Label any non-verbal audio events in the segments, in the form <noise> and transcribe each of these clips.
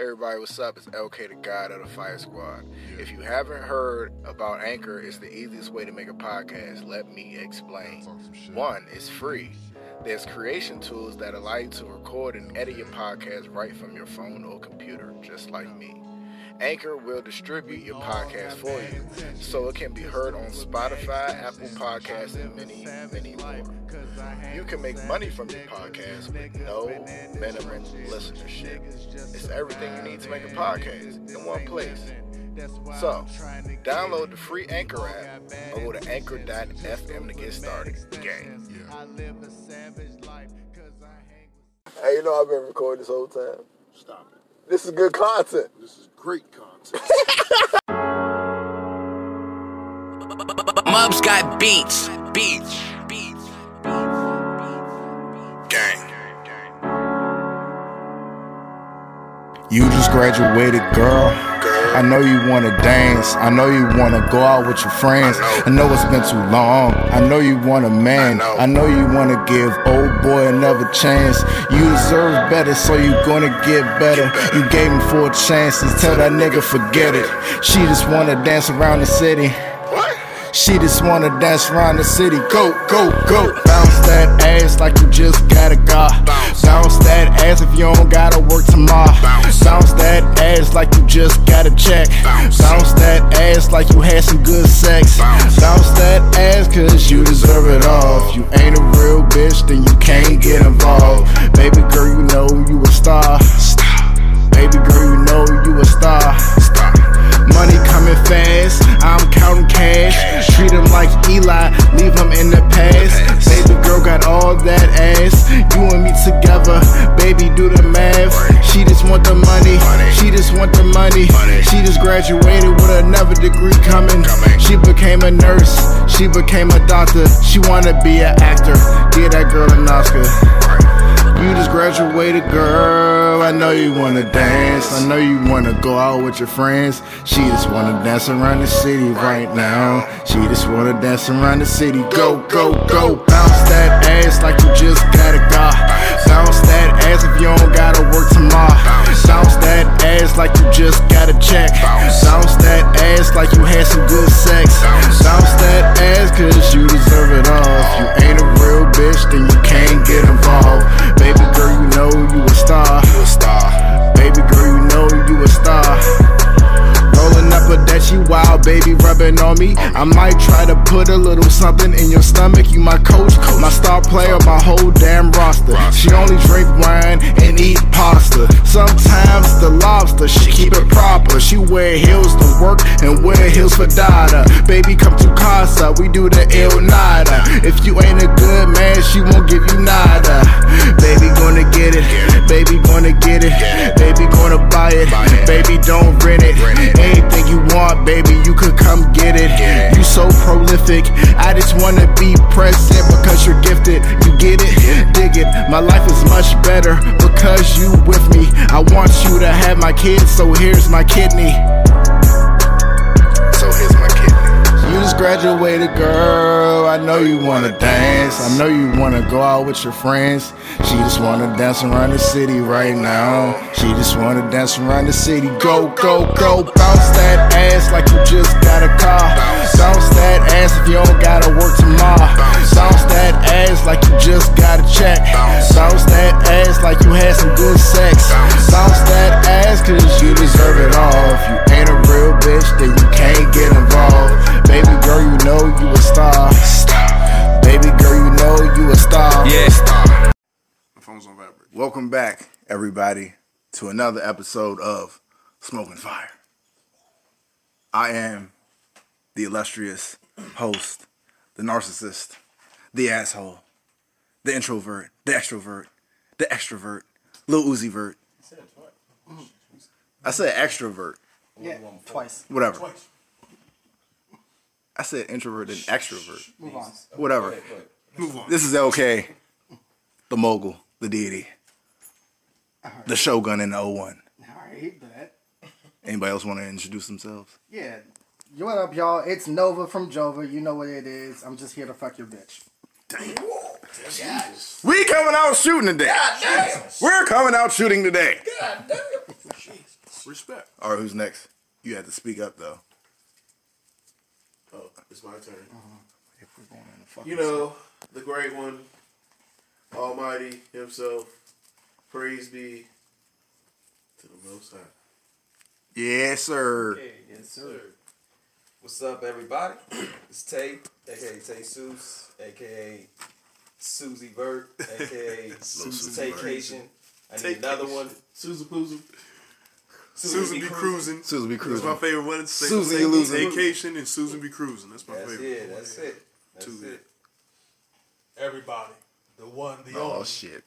Everybody, what's up? It's LK, the God of the Fire Squad. If you haven't heard about Anchor, it's the easiest way to make a podcast. Let me explain. One, it's free. There's creation tools that allow you to record and edit your podcast right from your phone or computer, just like me. Anchor will distribute your podcast for you so it can be heard on Spotify, Apple Podcasts, and many, many more. You can make money from your podcast with no minimum listenership. It's everything you need to make a podcast in one place. So, download the free Anchor app or go to anchor.fm to get started. Gang. Hey, you know I've been recording this whole time. Stop it. This is good content. This is great content. Mubs got beats. Beats. Beats. Gang. You just graduated, girl. I know you wanna dance. I know you wanna go out with your friends. I know it's been too long. I know you want a man. I know you wanna give old boy another chance. You deserve better, so you gonna get better. You gave him four chances. Tell that nigga forget it. She just wanna dance around the city. She just wanna dance around the city. Go, go, go. Bounce that ass like you just gotta go. Bounce that ass if you don't gotta work tomorrow. Bounce that ass like you just got a check. Bounce that ass like you had some good sex. Bounce that ass cause you deserve it all. If you ain't a real bitch, then you can't get involved. Baby girl, you know you a star. Stop Baby girl, you know you a star. star. Money coming fast, I'm counting cash. Treat him like Eli, leave him in the past. Baby girl got all that ass. You and me together, baby, do the math. She just want the money, she just want the money. She just graduated with another degree coming. She became a nurse, she became a doctor. She wanna be an actor, get that girl an Oscar. You just graduated, girl. I know you wanna dance. I know you wanna go out with your friends. She just wanna dance around the city right now. She just wanna dance around the city. Go, go, go. Bounce that ass like you just gotta go. Bounce that ass if you don't gotta work tomorrow. Bounce that ass like you just got a check. Bounce that ass like you had some good sex. Bounce that ass cause you deserve it all. If you ain't a real bitch, then you can't get involved. Baby girl, you know you a star. You a star. Baby girl, you know you a star. Rolling up a Dutchie wild baby rubbing on me. I might try to put a little something in your stomach. You my coach, my star player, my whole damn roster. She only drink wine and eat pasta. Sometimes the lobster, she keep it proper. She wear heels to work and wear heels for data. Baby, come to casa, we do the ill nada. If you ain't a good man, she won't give you nada. Baby, gonna get it. Baby, gonna get it. Baby, gonna buy it. Baby, don't rent it. Anything you want, baby, you could come get it. You so prolific. I just wanna be present because you're gifted. You get it? Dig it. My life is much better because you with me. I want you to have my kids, so here's my kidney. Graduated, girl. I know you wanna dance. I know you wanna go out with your friends. She just wanna dance around the city right now. She just wanna dance around the city. Go, go, go. Bounce that ass like you just got a car. Bounce that ass if you don't gotta work tomorrow. Bounce that ass like you just got a check. Bounce to another episode of Smoking Fire. I am the illustrious host, the narcissist, the asshole, the introvert, the extrovert, the extrovert, Lil Uzi Vert. I said extrovert. Yeah, twice. Whatever. I said introvert and extrovert. Move on. Whatever. Move on. This is LK, the mogul, the deity, Uh-huh. the shogun in the 01. All right, bet. Anybody else want to introduce themselves? Yeah. You what up, y'all? It's Nova from Jova. You know what it is. I'm just here to fuck your bitch. We coming out shooting today. We're coming out shooting today. God damn. Jesus. Respect. All right, who's next? You have to speak up though. Oh, it's my turn. Uh-huh. If we're going in the fucking You know, the great one, Almighty Himself, praise be to the Most High. Yes, sir. yes, sir. What's up, everybody? <clears throat> It's Tay, aka Tay Seuss, aka Susie Vert, aka <laughs> Susie Vert. Taycation. I need another one. Susan Poozum. Susan be cruising. Susan be cruising. That's my favorite one. Say- Susan, say you losing. Vacation and Susan be cruising. That's my That's favorite. it. That's it. That's Two. it. Everybody. The one, the Oh only. shit.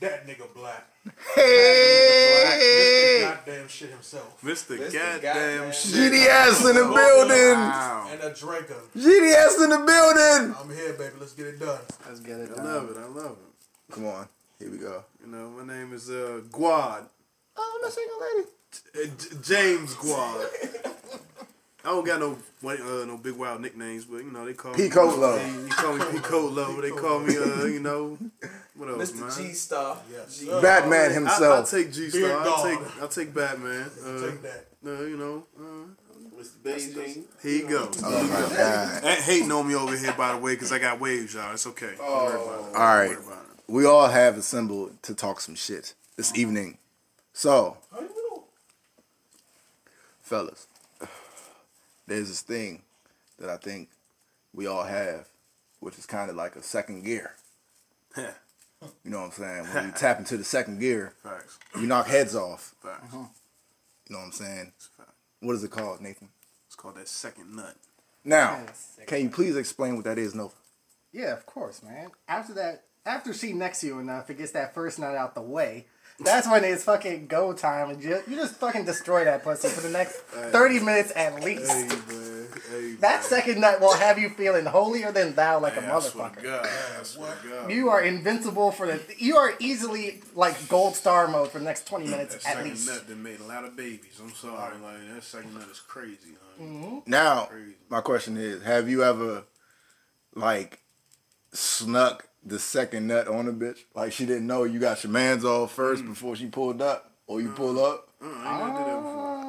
That nigga black. Hey, Mr. Goddamn shit himself. Mr. Mr. Goddamn Goddamn shit. GDS in the building. Wow. And a Draco. GDS in the building. I'm here, baby. Let's get it done. Let's get it I done. love it. I love it. Come on, here we go. You know, my name is uh, Guad. Oh, no single lady. Uh, J- James Guad. I don't got no uh, no big wild nicknames, but you know they call me Pico Low. They, they call me Pico Low. They call me uh, you know what else, man? Mr. G Star. Yes. G- Batman I, I'll take G Beard Star. I'll take I'll take Batman. Uh, Take that. uh, you know, uh, Mr. Beijing. here you go. Oh my god. Ain't hating on me over here, by the way, because I got waves, y'all. It's okay. Don't worry about it. All right. Don't worry about it. We all have assembled to talk some shit this evening. So, fellas, there's this thing that I think we all have, which is kind of like a second gear. Yeah. You know what I'm saying? When you <laughs> tap into the second gear, Facts. you knock heads off. Facts. Uh-huh. You know what I'm saying? It's a fact. What is it called, Nathan? It's called that second nut. Now, Yes. can you please explain what that is, Nova? Yeah, of course, man. After that, after she next you enough, it gets that first nut out the way. That's when it's fucking go time, and you, you just fucking destroy that pussy for the next thirty minutes at least. Hey, man. That second nut will have you feeling holier than thou like a Man, I swear to motherfucker. God. I God. You are invincible for the. You are easily like gold star mode for the next twenty minutes That at second least. nut that made a lot of babies. I'm sorry. Like, that second nut is crazy. Huh? Now, Crazy. my question is: Have you ever, like, snuck the second nut on a bitch? Like she didn't know you got your man's off first Mm. before she pulled up, or you pull up? Uh-uh,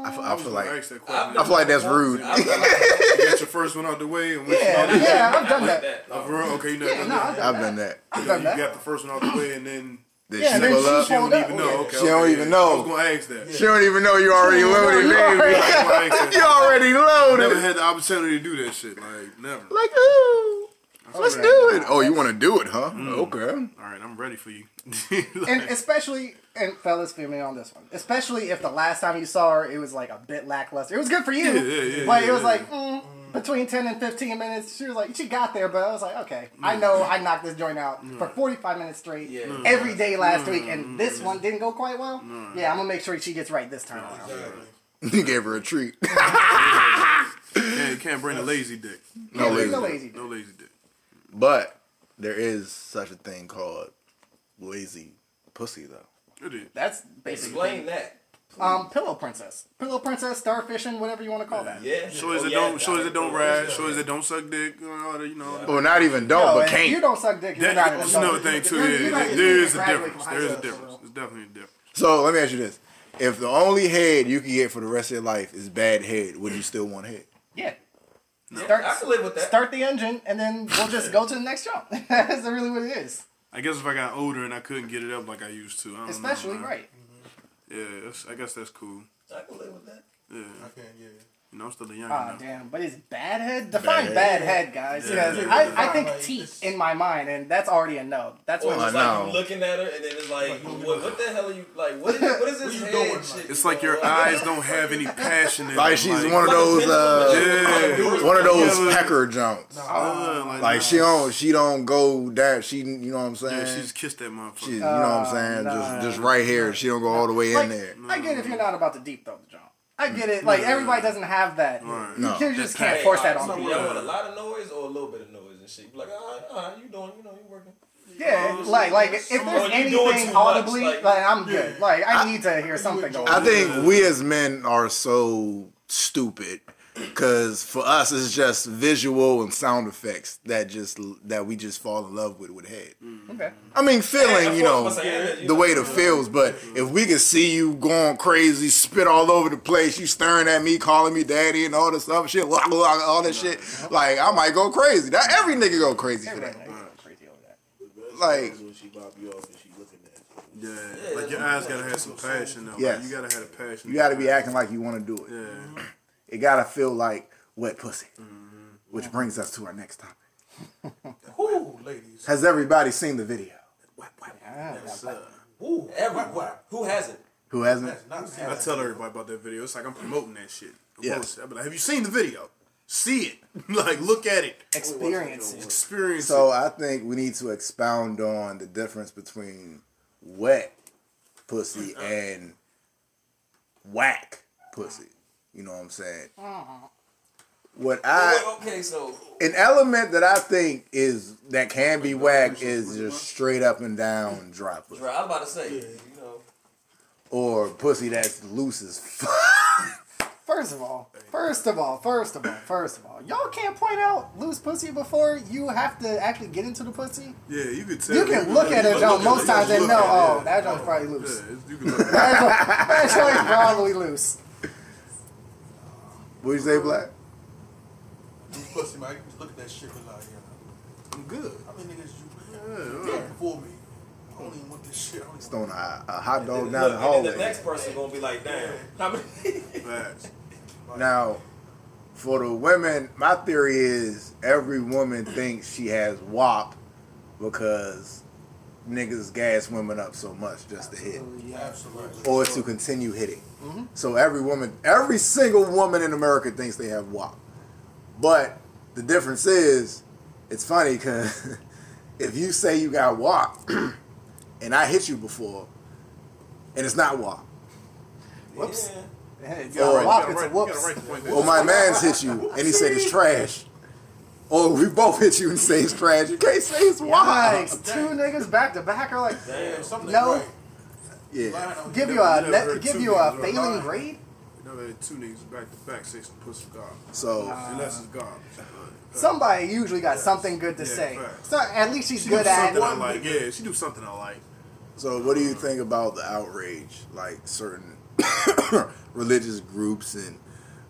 I ain't never did that before. I feel, I I feel like ask that question. I feel like that's rude. you <laughs> got your first one out the way, and when Yeah, she yeah, I've done like that. Oh, for real? Okay, you know, Yeah, no, I've done I've done that. I've you, done you got the first one out the way, and then Did Yeah, she then pull she up? she don't up. even know. Okay, She don't okay, even know. I was gonna ask that. She don't even know you already loaded, You baby. <laughs> already- I was gonna ask you that. already Never had the opportunity to do that shit. Like never. Like, ooh, let's do it. Oh, you want to do it, huh? Mm. Okay. All right, I'm ready for you. <laughs> And especially, and fellas, feel me on this one. Especially if the last time you saw her, it was like a bit lackluster. It was good for you, Yeah, yeah, yeah, but yeah, it was yeah. like mm, mm, between ten and fifteen minutes. She was like, she got there, but I was like, okay, I mm. know I knocked this joint out for forty five minutes straight Yeah. every day last week, and this one didn't go quite well. Yeah, I'm gonna make sure she gets right this time. around. You <laughs> gave her a treat. <laughs> yeah, you can't bring a lazy dick. No Yeah, lazy. no lazy. No lazy dick. But there is such a thing called lazy pussy, though. It is. That's basically Explain that. um pillow princess, pillow princess, starfishing, whatever you want to call that. Yeah. Show as Oh, it yeah, don't, show as it don't ride, yeah. show as it don't suck dick. You know, all the- you know. Well, not even don't, No, but can't. you don't suck dick, you're That, not that's a another thing too. You're- Yeah, you're not- there a difference. There is a difference. for real. There's definitely a difference. So let me ask you this: If the only head you can get for the rest of your life is bad head, would you still want head? Yeah. I Start, can live with that. start the engine, and then we'll just go to the next jump. <laughs> That's really what it is. I guess if I got older and I couldn't get it up like I used to, I don't Especially know, man. right. Yeah, I guess that's cool. I can live with that. Yeah, I can't, yeah. You know, I'm still a young Ah, enough. damn. But it's bad head? Define head. bad head, guys. Yeah. Because Yeah. I, I think Like, teeth it's- in my mind, and that's already a no. That's Or what just I like know. looking at her and then it's like, what, what the hell are you like? What is, what is <laughs> this Where head going, shit? It's like your eyes don't have any passion in <laughs> Like she's like, one of those, uh, Yeah. <laughs> one of those pecker jumps. Uh, like, Like nah. she don't, she don't go that. She, you know what I'm saying? Yeah, she just kissed that motherfucker. She- you know what I'm saying? nah. Just, just right here. She don't go all the way like, in there. I get if you're not about to deep throat the jump. I get it. Like, everybody doesn't have that. Right. You, No. you just can't force that on people. Y'all want a lot of noise or a little bit of noise and shit? Like, alright, alright, you doing, you know, you working. Yeah, like, like if there's on, you doing anything audibly, like, like- I'm good. Like, I need to hear something going I think we as men are so stupid Cause for us it's just visual and sound effects that just that we just fall in love with with head. Mm. Okay. I mean feeling, Yeah, you know, of course, yeah, you the way it feels, but if we could see you going crazy, spit all over the place, you staring at me, calling me daddy and all this other shit, all this shit, like I might go crazy. That every nigga go crazy for that. Crazy over that. Like when she bop you off and she looking at you. Yeah, like your eyes gotta have some passion though. Yes. Like, you gotta have a passion. you gotta be acting like you wanna do it. Yeah. It gotta feel like wet pussy. Mm-hmm. Which brings us to our next topic. Whoo, ladies. Has everybody seen the video? Whoo, Everyone. Who hasn't? Who hasn't? That's not I tell everybody about that video. It's like I'm promoting that shit. Yeah. Post. I be like, have you seen the video? See it. <laughs> like, look at it. Experience. it. Experience So. I think we need to expound on the difference between wet pussy uh-huh. and whack pussy. You know what I'm saying? Mm-hmm. What I okay, so an element that I think is that can be whack is just straight up and down dry pussy. I was about to say, you know, Or pussy that's loose as <laughs> fuck. First of all, first of all, first of all, first of all, y'all can't point out loose pussy before you have to actually get into the pussy. Yeah, you could tell. You can look at it, can John, look most it, times you and know, look at it, oh, that joint's probably loose. Yeah, you can look at it. That joint- that joint's probably loose. What you say, Black? Loose pussy, man. You can look at that shit and like, yeah. I'm good. How many niggas you Yeah, yeah. before me? I don't even want this shit. I don't even Throwing a, a hot dog look, down the and then hallway. the next person gonna be like, damn, how many? Facts. Now, for the women, my theory is every woman thinks she has WAP because niggas gas women up so much just to hit Absolutely. or to continue hitting. Mm-hmm. So every woman, every single woman in America thinks they have WAP. But the difference is, it's funny because <laughs> if you say you got WAP <clears throat> and I hit you before and it's not WAP, Whoops. Yeah. Yeah, you Or- gotta You walk, gotta it's a write- you whoops. write or my man's hit you and he said it's <laughs> trash. Or we both hit you in say it's trash. You can't say it's WAP. Yikes, two niggas back to back are like, Yeah, something No. right. Yeah. Give you. you a never net, give you a failing lying. grade. You never had two niggas back to back say some pussy garbage. So Unless it's ah. garbage. Somebody usually got something good to Yeah, say. facts. So at least she's She good at. something I like. Yeah, she do something I like. So, what do you think about the outrage? Like certain <coughs> religious groups and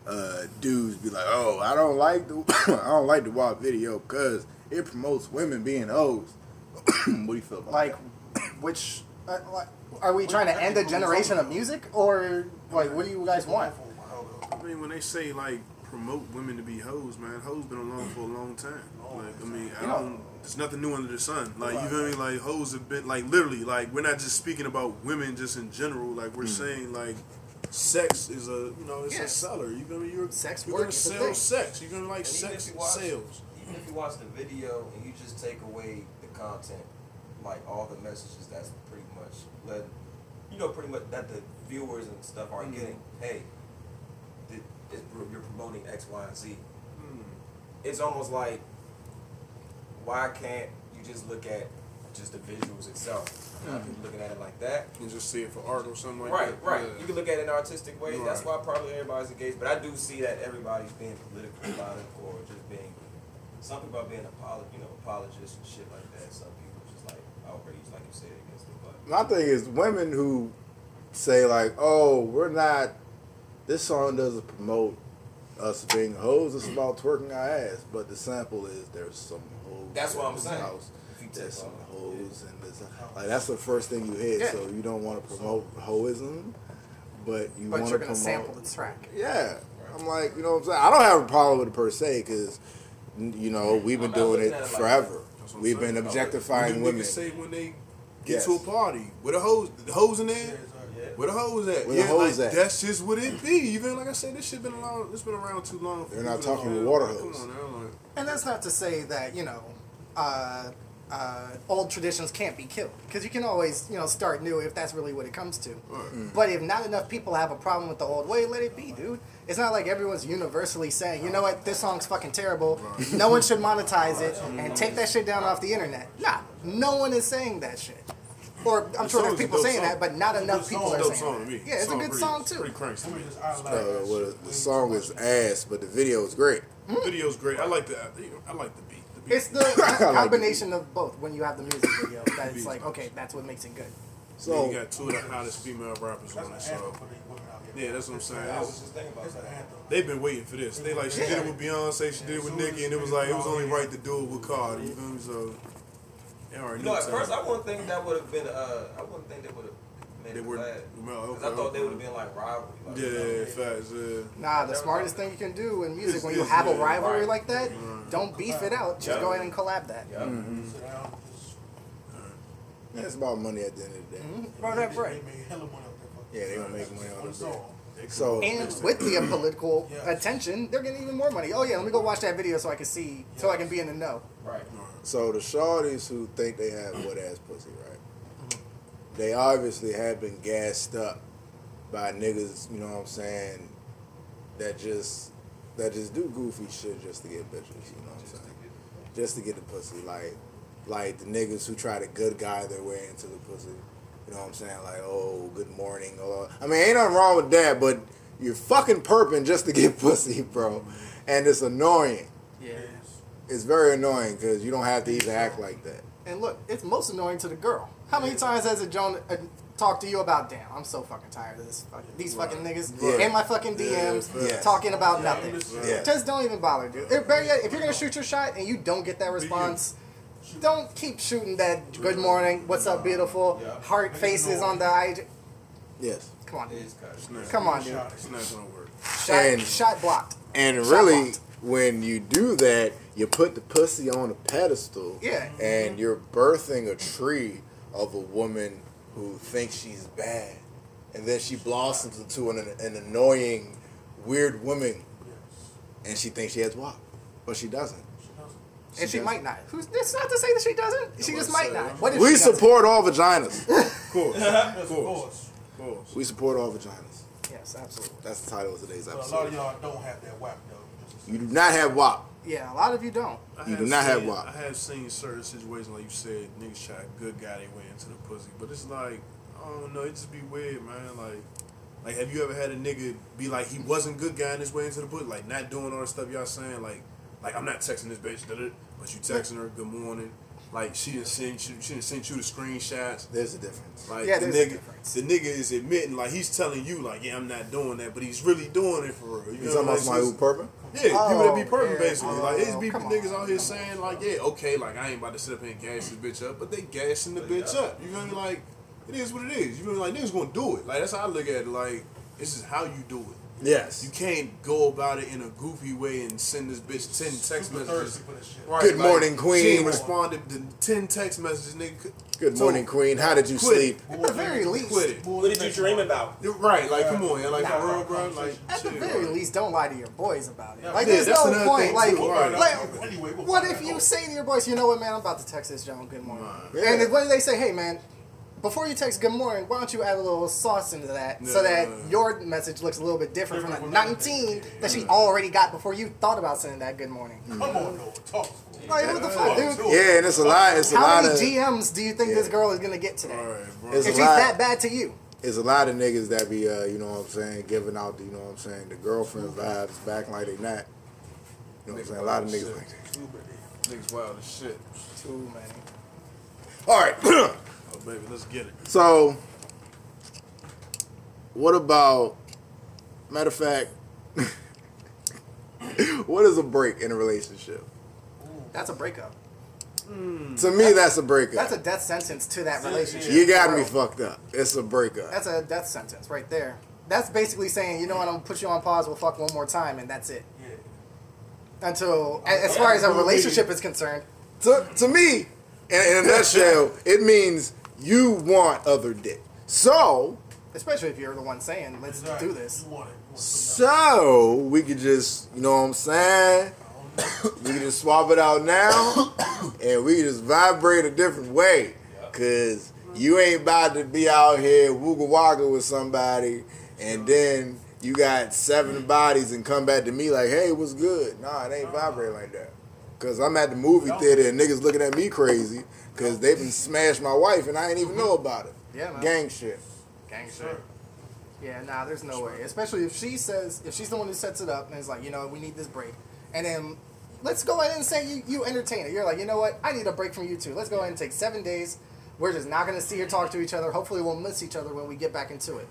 uh, dudes be like, "Oh, I don't like the <coughs> I don't like the WAP video because it promotes women being hoes." <coughs> what do you feel about Like, which uh, like, are we trying to end a generation of music, or like what do you guys want? I mean, when they say like promote women to be hoes, man, hoes been along for a long time. Like, I mean, I don't. There's nothing new under the sun. Like, you feel me? Like, hoes have been like literally. Like, we're not just speaking about women just in general. Like, we're saying like. Sex is a you know it's Yeah. a seller. You feel me? You're Sex you're gonna sell sex. You're gonna like And sex watch- sales. Even if you watch the video and you just take away the content, like all the messages that's pretty much led, you know, pretty much that the viewers and stuff are mm-hmm. getting. Hey, you're promoting X, Y, and Z. Mm. It's almost like, why can't you just look at just the visuals itself? A lot of mm. people looking at it like that. And just see it for art or something like Right, that. right. Yeah. You can look at it in an artistic way. That's why probably everybody's engaged. But I do see that everybody's being political about it, or just being. Some people are being apolo- you know, apologists and shit like that. Some people just like outraged, like you said, against it. But My thing is women who say like, "Oh, we're not. This song doesn't promote us being hoes. It's about twerking our ass." But the sample is there's some hoes. That's what I'm saying. House. If you There's take some off, and this. Like that's the first thing you hit. Yeah. So you don't want to promote hoism, but you But want you're to gonna promote. sample the track. Yeah. I'm like, you know what I'm saying? I don't have a problem with it per se because, you know, we've been doing it at like forever. That's what I'm We've saying. been objectifying them women. niggas say when they get Yes. to a party, where the hoes, the hoes in there, yeah. where the hoes at? Where the yeah, hoes like, at? that's just what it be. Even like I said, this shit been around. It's been around too long. for They're not talking know. with water Like, hose. Come on, now, like, And that's not to say that you know, uh, uh, old traditions can't be killed because you can always you know start new if that's really what it comes to. But if not enough people have a problem with the old way, let it be, dude. It's not like everyone's universally saying, you know what, this song's fucking terrible. No one should monetize it and take that shit down off the internet. Nah, no one is saying that shit. Or I'm The sure there's people saying song. that, but not It's enough people are dope saying song that. to me. Yeah, it's a good pretty- song too. Pretty cranky. Let me just highlight Uh, that well, the song is ass, but the video is great. The video's great. I like the I like the beat. The. It's the <laughs> like combination of both when you have the music video that it's like, okay, that's what makes it good. So So you got two of the hottest female rappers on That's it. So for these women out here. yeah, that's what I'm saying. I was It's- just thinking about It's an that. anthem. They've been waiting for this. They like she did it with Beyonce, she did it with Nicki, and it was like it was only right to do it with Cardi. You feel me? So they already You know, at first I wouldn't think that would have been. Uh, I wouldn't think they would have made They were- bad. well, Because I thought okay, thought they would have been like rivalry. Like, Yeah, facts. Yeah. Nah, the smartest thing you can do in music It's- when you it's- have a rivalry right. like that, don't beef it out. Just Yeah. go ahead and collab that. Yeah. Mm-hmm. Sit down, yeah, it's about money at the end of the day. Mm-hmm. Bro, that they right. made hella money off that Yeah, they gonna make money fucking on one it. So And with the <coughs> political Yeah. attention, they're getting even more money. Oh yeah, let me go watch that video so I can see, so I can be in the know. Right. So the shorties who think they have wet ass pussy, right? They obviously have been gassed up by niggas, you know what I'm saying, that just that just do goofy shit just to get bitches, you know what I'm saying? Just to get the pussy. Like like the niggas who try to good guy their way into the pussy. You know what I'm saying? Like, oh, good morning. Or, I mean, ain't nothing wrong with that, but you're fucking perping just to get <laughs> pussy, bro. And it's annoying. Yeah. It's very annoying because you don't have to even act like that. And look, it's most annoying to the girl. How many times has a Joan uh, talked to you about, damn, I'm so fucking tired of this, fucking, these fucking niggas Yeah. in my fucking DMs yeah. talking about nothing. Yeah. Just don't even bother, dude. If, if you're gonna shoot your shot and you don't get that response, don't keep shooting that good morning, what's up, beautiful, heart faces on the IG. Yes. Come on, It dude. is kind of. Snap. Come on, dude. It's not gonna work. Shot, And- shot blocked. And Shot really, blocked. when you do that, you put the pussy on a pedestal. Yeah. And you're birthing a tree of a woman who thinks she's bad. And then she blossoms into an, an annoying, weird woman. And she thinks she has WAP. But she doesn't. And she doesn't. might not. Who's that's not to say that she doesn't. She just might not. What if We she support all vaginas. <laughs> Of course. Of of course. course. Of course. we support all vaginas. Yes, absolutely. That's the title of today's But a lot of y'all don't have that whack though. You do not have WAP. Yeah, a lot of you don't. I You do have not have seen- WAP. I have seen certain situations like you said, niggas try to good guy they went into the pussy, but it's like I don't know, it just be weird, man. Like, like have you ever had a nigga be like he wasn't good guy in his way into the pussy, like not doing all the stuff y'all saying, like, like I'm not texting this bitch. But you texting her good morning, like she didn't send you, she didn't send you the screenshots. There's a difference. Like Yeah, the there's a nigga, the nigga is admitting like he's telling you like, yeah, I'm not doing that, but he's really doing it for real. You You know talking what about I'm somebody who perping? Yeah, people that be Oh, perping yeah. basically. like it's Oh, be niggas on. out here saying like, yeah, okay, like I ain't about to sit up here and gas this bitch up, but they gassing the bitch up. You feel me? Like it is what it is. You feel me? Like niggas gonna do it. Like that's how I look at it. Like this is how you do it. Yes. You can't go about it in a goofy way and send this bitch ten text Super messages. thirsty for this shit. Right, Good like, morning, queen. ain't responded to ten text messages, nigga. Good So, morning, Queen. How did you quit sleep? it. At the very least, Quit it. What did you dream about? Right. Like come on, yeah. Like Nah. for real, bro. Like at the very bro. least, don't lie to your boys about it. Like, Yeah, there's no point. thing, Like, too. Right. like, Anyway, we'll what if out. you say to your boys, you know what, man, I'm about to text this John good morning. Yeah. And if, what do they say? Hey, man, before you text good morning, why don't you add a little sauce into that so that your message looks a little bit different from the Different from 19 that she already got before you thought about sending that good morning. Come on, though. Talk. Like, what the fuck, dude? Yeah, and it's a lot. It's a How lot many of. GMs do you think this girl is gonna get today? All right, bro. It's If she's lot. that bad to you, It's a lot of niggas that be, uh, you know what I'm saying, giving out, the, you know what I'm saying, the girlfriend vibes back like they not. You know what I'm saying? A lot of niggas like that. Niggas wild as shit. too many. All right. <clears throat> Baby, let's get it. so, what about, matter of fact, <laughs> what is a break in a relationship? That's a breakup. Hmm. To me, that's a breakup. That's a death sentence to that relationship. you got me fucked up. It's a breakup. That's a death sentence right there. That's basically saying, you know what, I'm gonna put you on pause, we'll fuck one more time, and that's it. Yeah. Until, a- as far as a relationship is concerned, to, to me, in, in a nutshell, it means you want other dick. So, especially if you're the one saying, let's do this. Want it. Want so we could just, you know what I'm saying? we can just swap it out now, and we can just vibrate a different way. Cause you ain't about to be out here wooga wagga with somebody, and then you got seven bodies and come back to me like, hey, what's good? Nah, it ain't vibrating like that. Cause I'm at the movie theater and niggas looking at me crazy because they've been smashed my wife and I ain't even know about it. Yeah, man. Gang shit. Gang shit. Yeah, nah, there's no way. Especially if she says, if she's the one who sets it up and is like, you know, we need this break. And then let's go ahead and say you, you entertain it. You're like, you know what? I need a break from you too. Let's go ahead and take seven days. We're just not going to see or talk to each other. Hopefully, we'll miss each other when we get back into it.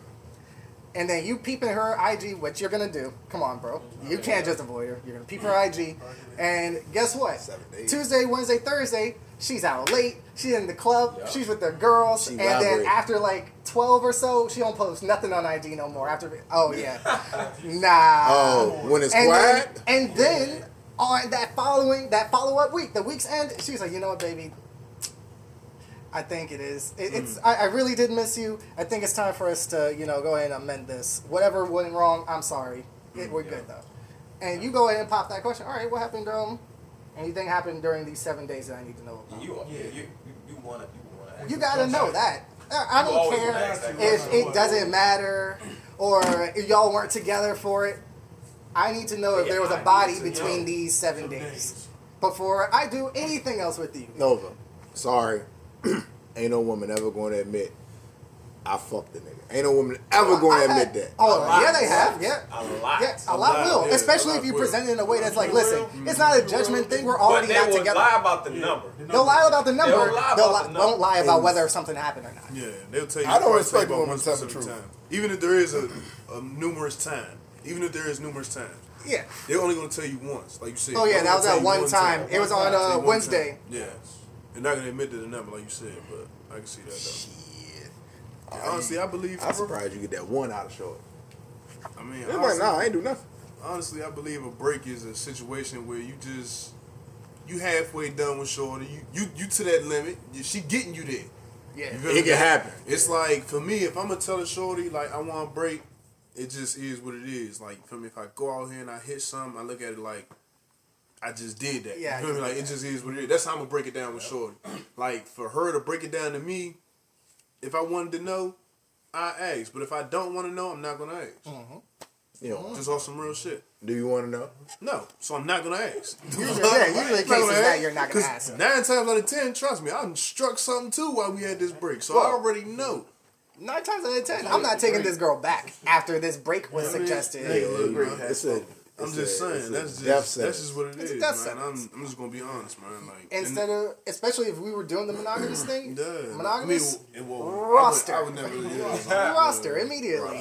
And then you peeping her IG, what you're going to do. Come on, bro. You can't just avoid her. You're going to peep her IG. And guess what? Seven days. Tuesday, Wednesday, Thursday, she's out late. She's in the club. She's with the girls. She and then after like 12 or so, she don't post nothing on IG no more. After, oh yeah, <laughs> nah. Oh, when it's and quiet? Then, and then on that following, that follow up week, the week's end, she's like, you know what, baby. I think it is. It, It's. I, I really did miss you. I think it's time for us to, you know, go ahead and amend this. Whatever went wrong, I'm sorry. It, we're good though. And you go ahead and pop that question. All right, what happened? Um, anything happened during these seven days that I need to know about? You, you, you, you, you want to, you want to. You gotta know that. I I don't care wanna ask that if it doesn't matter or if y'all weren't together for it. I need to know if Yeah, there was a body between know. these seven days before I do anything else with you. Nova, sorry. <clears throat> Ain't no woman ever going to admit I fucked the nigga. Ain't no woman ever going to admit that. Oh, lot. yeah, they have. Yeah. A lot. Yeah, a A lot lot, will, yeah, especially lot if you will. present it in a way that's like, listen, it's not a judgment thing. We're But already they not will together. lie about the number. They'll lie about the number. They'll lie They'll about li- the don't number. lie about whether something happened or not. Yeah, they'll tell you. I don't they'll expect tell a about to tell the truth. time. Even if there is a, a numerous time, even if there is numerous times, Yeah. they're only gonna tell you once, like you said. Oh yeah, that was gonna that one time. It was on Tell you uh, one Wednesday. time. Yeah, they're not gonna admit to the number, like you said, but I can see that though. Shit. Honestly, I believe. I'm surprised you get that one out of short. I mean, It's like, honestly, nah, I ain't do nothing. honestly, I believe a break is a situation where you just you halfway done with Shorty. You you you to that limit. She getting you there. Yeah. You It me? can happen. It's like for me, if I'm gonna tell a shorty like I want a break, it just is what it is. Like for me, if I go out here and I hit something, I look at it like I just did that. Yeah, you feel me? I Like it just is what it is. That's how I'm gonna break it down with shorty. Like for her to break it down to me, if I wanted to know, I ask. But if I don't want to know, I'm not gonna ask. Mm-hmm. You know, Just off some real shit. do you want to know? No, so I'm not gonna ask. Usually, <laughs> yeah, usually <laughs> cases that you're not gonna ask. Nine times out of ten, trust me, I done struck something too while we had this break, so I already know. Nine times out of ten, I'm not taking this girl back after this break was I mean, suggested. hey, look, bro, It's a. I'm it's just a- saying a that's death just that's sentence. just what it It's a is, death man. I'm. I'm just gonna be honest, man. Like Instead of, especially if we were doing the <clears throat> monogamous thing, yeah, monogamous I mean, well, roster. I would, I would never. Yeah, <laughs> roster immediately.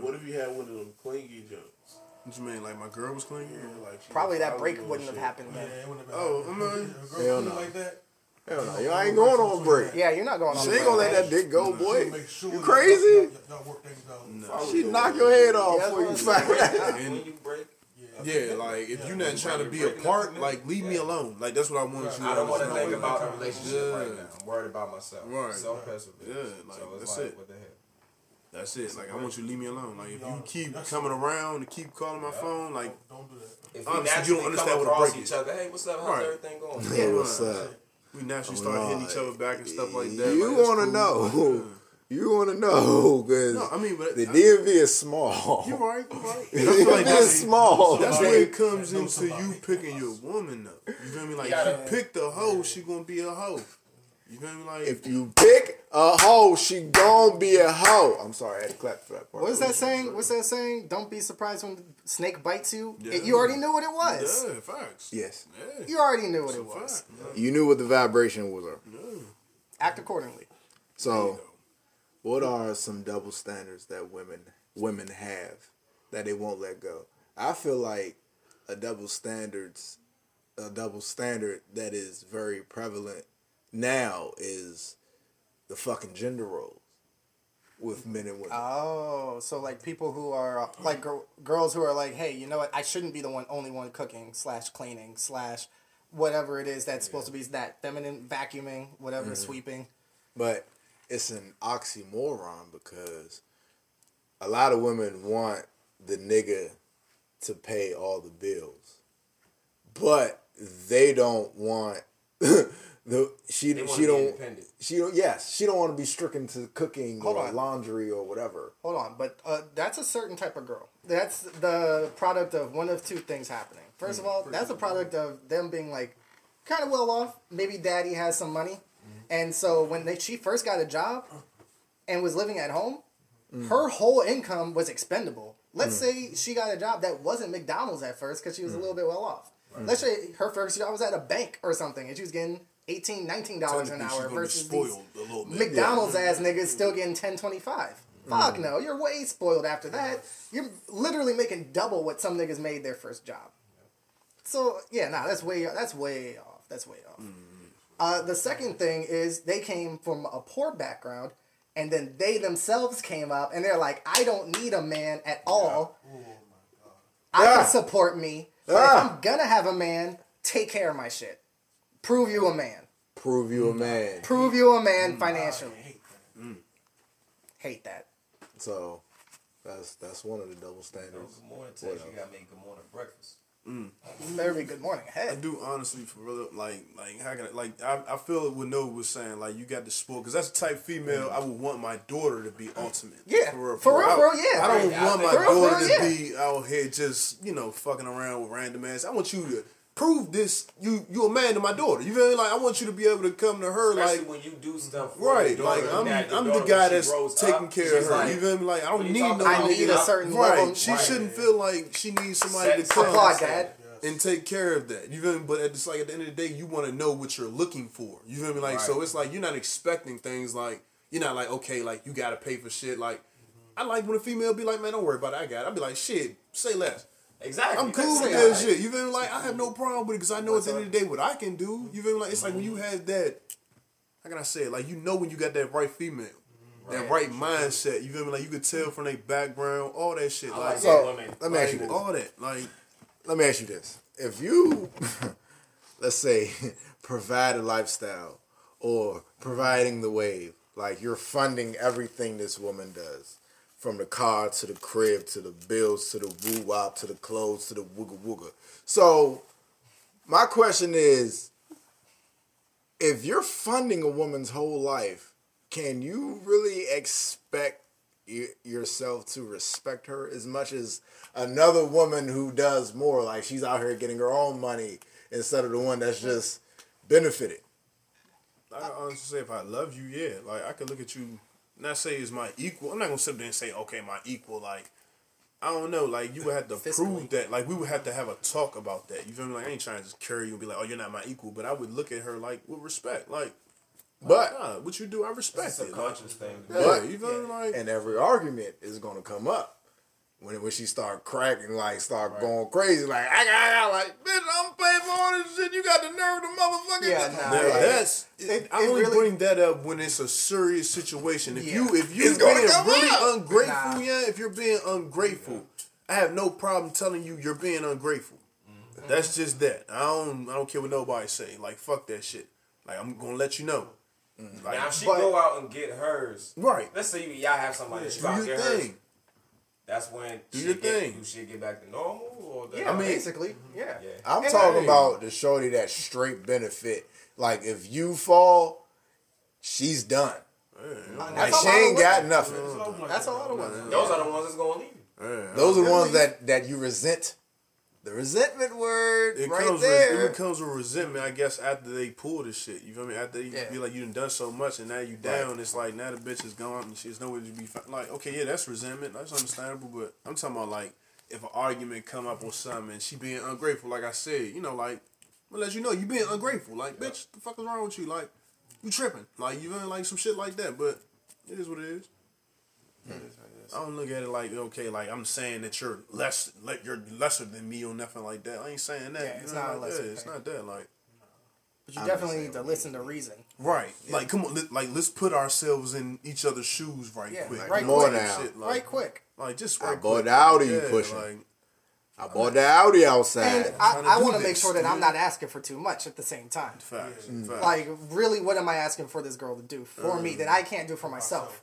What if you had one of them clingy jokes? what you mean? Like my girl was clingy? Like she Probably was that following break you and wouldn't have happened then. Oh, I mean, Hell no. like that. Hell no. Yo, I ain't going on break. Yeah, you're not going on. A break. She ain't gonna let that dick go, boy. Sure You crazy? Y'all, y'all work things out. She knock your head off Yeah, before you that's find out. When you break, yeah, like if you're not trying to be apart, like leave me alone. Like that's what I want you to I don't want to think about a relationship right Yeah. now. I'm worried about myself. Right. Self-preservation. Yeah, like, so that's like, it. what the hell? That's it. Like I want you to leave me alone. Like if you keep coming around and keep calling my phone, like Don't do that. If Honestly, we you don't understand come what a across break each is. other, hey, what's up? How's Right. everything going? Hey, what's up? We naturally oh, start hitting each other back and stuff like that. You Like, want to cool. know? You want to know? Because No, I mean, but the I- DMV is small. You're right. You're right. And I feel like DMV is that's, small. that's where it comes into you picking your woman though. You feel me? Like Yeah. if you pick the hoe, she gonna be a hoe. You feel me? Like if you pick a hoe, she gon' be a hoe. I'm sorry, I had to clap for that part. What is that saying? What's that saying? Don't be surprised when the snake bites you. Yeah. You already knew what it was. yeah, facts. Yes. Yeah. You already knew what It's it was. fact. You knew what the vibration was. Yeah. Act accordingly. So, what are some double standards that women women have that they won't let go? I feel like a double standards a double standard that is very prevalent now is the fucking gender roles with men and women. Oh, so like people who are like gir- girls who are like, hey, you know what? I shouldn't be the one, only one cooking slash cleaning slash whatever it is that's supposed to be that feminine vacuuming, whatever mm-hmm. sweeping. But it's an oxymoron because a lot of women want the nigga to pay all the bills, but they don't want <laughs> the she They she don't she don't yes she don't want to be stricken to cooking Hold or on. laundry or whatever. Hold on, but uh, that's a certain type of girl. That's the product of one of two things happening. First of all, that's a product of them being like kind of well off. Maybe daddy has some money, and so when they, she first got a job and was living at home, hmm. her whole income was expendable. Let's hmm. say she got a job that wasn't McDonald's at first because she was a hmm. little bit well off. Let's say her first job was at a bank or something, and she was getting 18 dollars an hour versus these a little bit. McDonald's ass niggas still getting 10 25 Fuck no, you're way spoiled after that. You're literally making double what some niggas made their first job. So yeah, nah, that's way that's way off. That's way off. Uh, the second thing is they came from a poor background, and then they themselves came up, and they're like, I don't need a man at all. I Yeah. can support me. Yeah. if I'm gonna have a man, take care of my shit. Prove you a man. Prove you a man. Prove you a man mm. financially. Mm. Hate that. So that's that's one of the double standards. Good morning text. You gotta make good morning breakfast. Mm. Better be good morning Hey. I do honestly for real, like, like how can I, like, I, I feel what Noah was saying, like, you got the sport, because that's the type of female I would want my daughter to be ultimate. Yeah, for real, for real, for real, yeah. I don't Yeah, I want my For daughter real, to be out here just, you know, fucking around with random ass. I want you to prove this, you you a man to my daughter. You feel me? Like, I want you to be able to come to her, Especially like, when you do stuff for Right, your like I'm, that I'm the daughter, guy that's taking up, care of her. like, you feel me? Like I don't need no. I about need a Right. certain Right, level. she Right. shouldn't feel like she needs somebody Set- to come Applaud, Dad. and take care of that. You feel me? But it's like at the end of the day, you want to know what you're looking for. You feel me? Like so, it's like you're not expecting things like you're not like okay, like you got to pay for shit. Like I like when a female be like, man, don't worry about it. I got. it. I'll be like, shit, say less. Exactly. I'm cool with that it. shit. You feel me? Like I have no problem with it because I know at the end of the day what I can do. You feel me? Like it's like when you have that. How can I say it? Like you know when you got that right female. That right mindset, you feel me? Like you could tell from their background, all that shit. I Like, like So women. let me ask you this. all that. Like, Let me ask you this: If you, <laughs> let's say, <laughs> provide a lifestyle or providing the wave, like you're funding everything this woman does, from the car to the crib to the bills to the woo wop to the clothes to the wooga wooga. So, my question is, if you're funding a woman's whole life, can you really expect yourself to respect her as much as another woman who does more? Like she's out here getting her own money instead of the one that's just benefited. I honestly say, if I love you, yeah, like I could look at you, not say it's my equal. I'm not gonna sit there and say, okay, my equal. Like, I don't know. Like, you would have to prove that. Like, we would have to have a talk about that. You feel me? Like, I ain't trying to just carry you and be like, oh, you're not my equal. But I would look at her like with respect. Like, But nah, what you do, I respect It's a it. Like, conscious thing. yeah, But- you feel me? Like, and every argument is gonna come up. When, when she start cracking, like start going crazy, like I got, like, bitch, I'm paying for all this shit. You got the nerve to motherfucker. Yeah, nah. Now, Yeah. that's It- I only really- bring that up when it's a serious situation. If Yeah. you if you It's being really up. ungrateful, Nah. yeah, if you're being ungrateful, I have no problem telling you you're being ungrateful. Mm-hmm. That's just that. I don't I don't care what nobody say. Like fuck that shit. Like I'm gonna let you know. Like Now, if she But- go out and get hers, right. let's say you, y'all have somebody that you Do out your get hers. Thing. That's when Do she your get, thing. Do she get back to normal or the, Yeah, I mean- basically, yeah. Yeah. I'm And talking hey. about the shorty that straight benefit. Like if you fall, she's done. Like she a lot of ain't got nothing. That's a lot of women. Those are the ones that's gonna leave. Yeah. Those are the ones Really? that that you resent. The resentment word It right comes there. With, it comes with resentment, I guess, after they pull the shit. You feel me? After you Yeah. feel like you done done so much and now you down, it's like now the bitch is gone and she's nowhere to be found. Like, okay, yeah, that's resentment. That's understandable. But I'm talking about like if an argument come up or something and she being ungrateful, like I said, you know, like I'm gonna let you know you being ungrateful. Like, bitch, the fuck is wrong with you? Like, you tripping? Like, you feeling like some shit like that? But it is what it is. I don't look at it like okay, like I'm saying that you're less, like you're lesser than me or nothing like that. I ain't saying that. Yeah, you it's know, not like lesser that. It's not that. Like But you definitely need to listen to reason. right, like come on, let, like let's put ourselves in each other's shoes right Yeah, quick. right quick. like, now. shit, like, right quick. Like just I bought quick. the Audi you Yeah, pushing. Like, I bought the Audi outside. And I, I want to make sure that I'm not asking for too much at the same time. facts, Mm. facts. Like, really, what am I asking for this girl to do for me that I can't do for myself?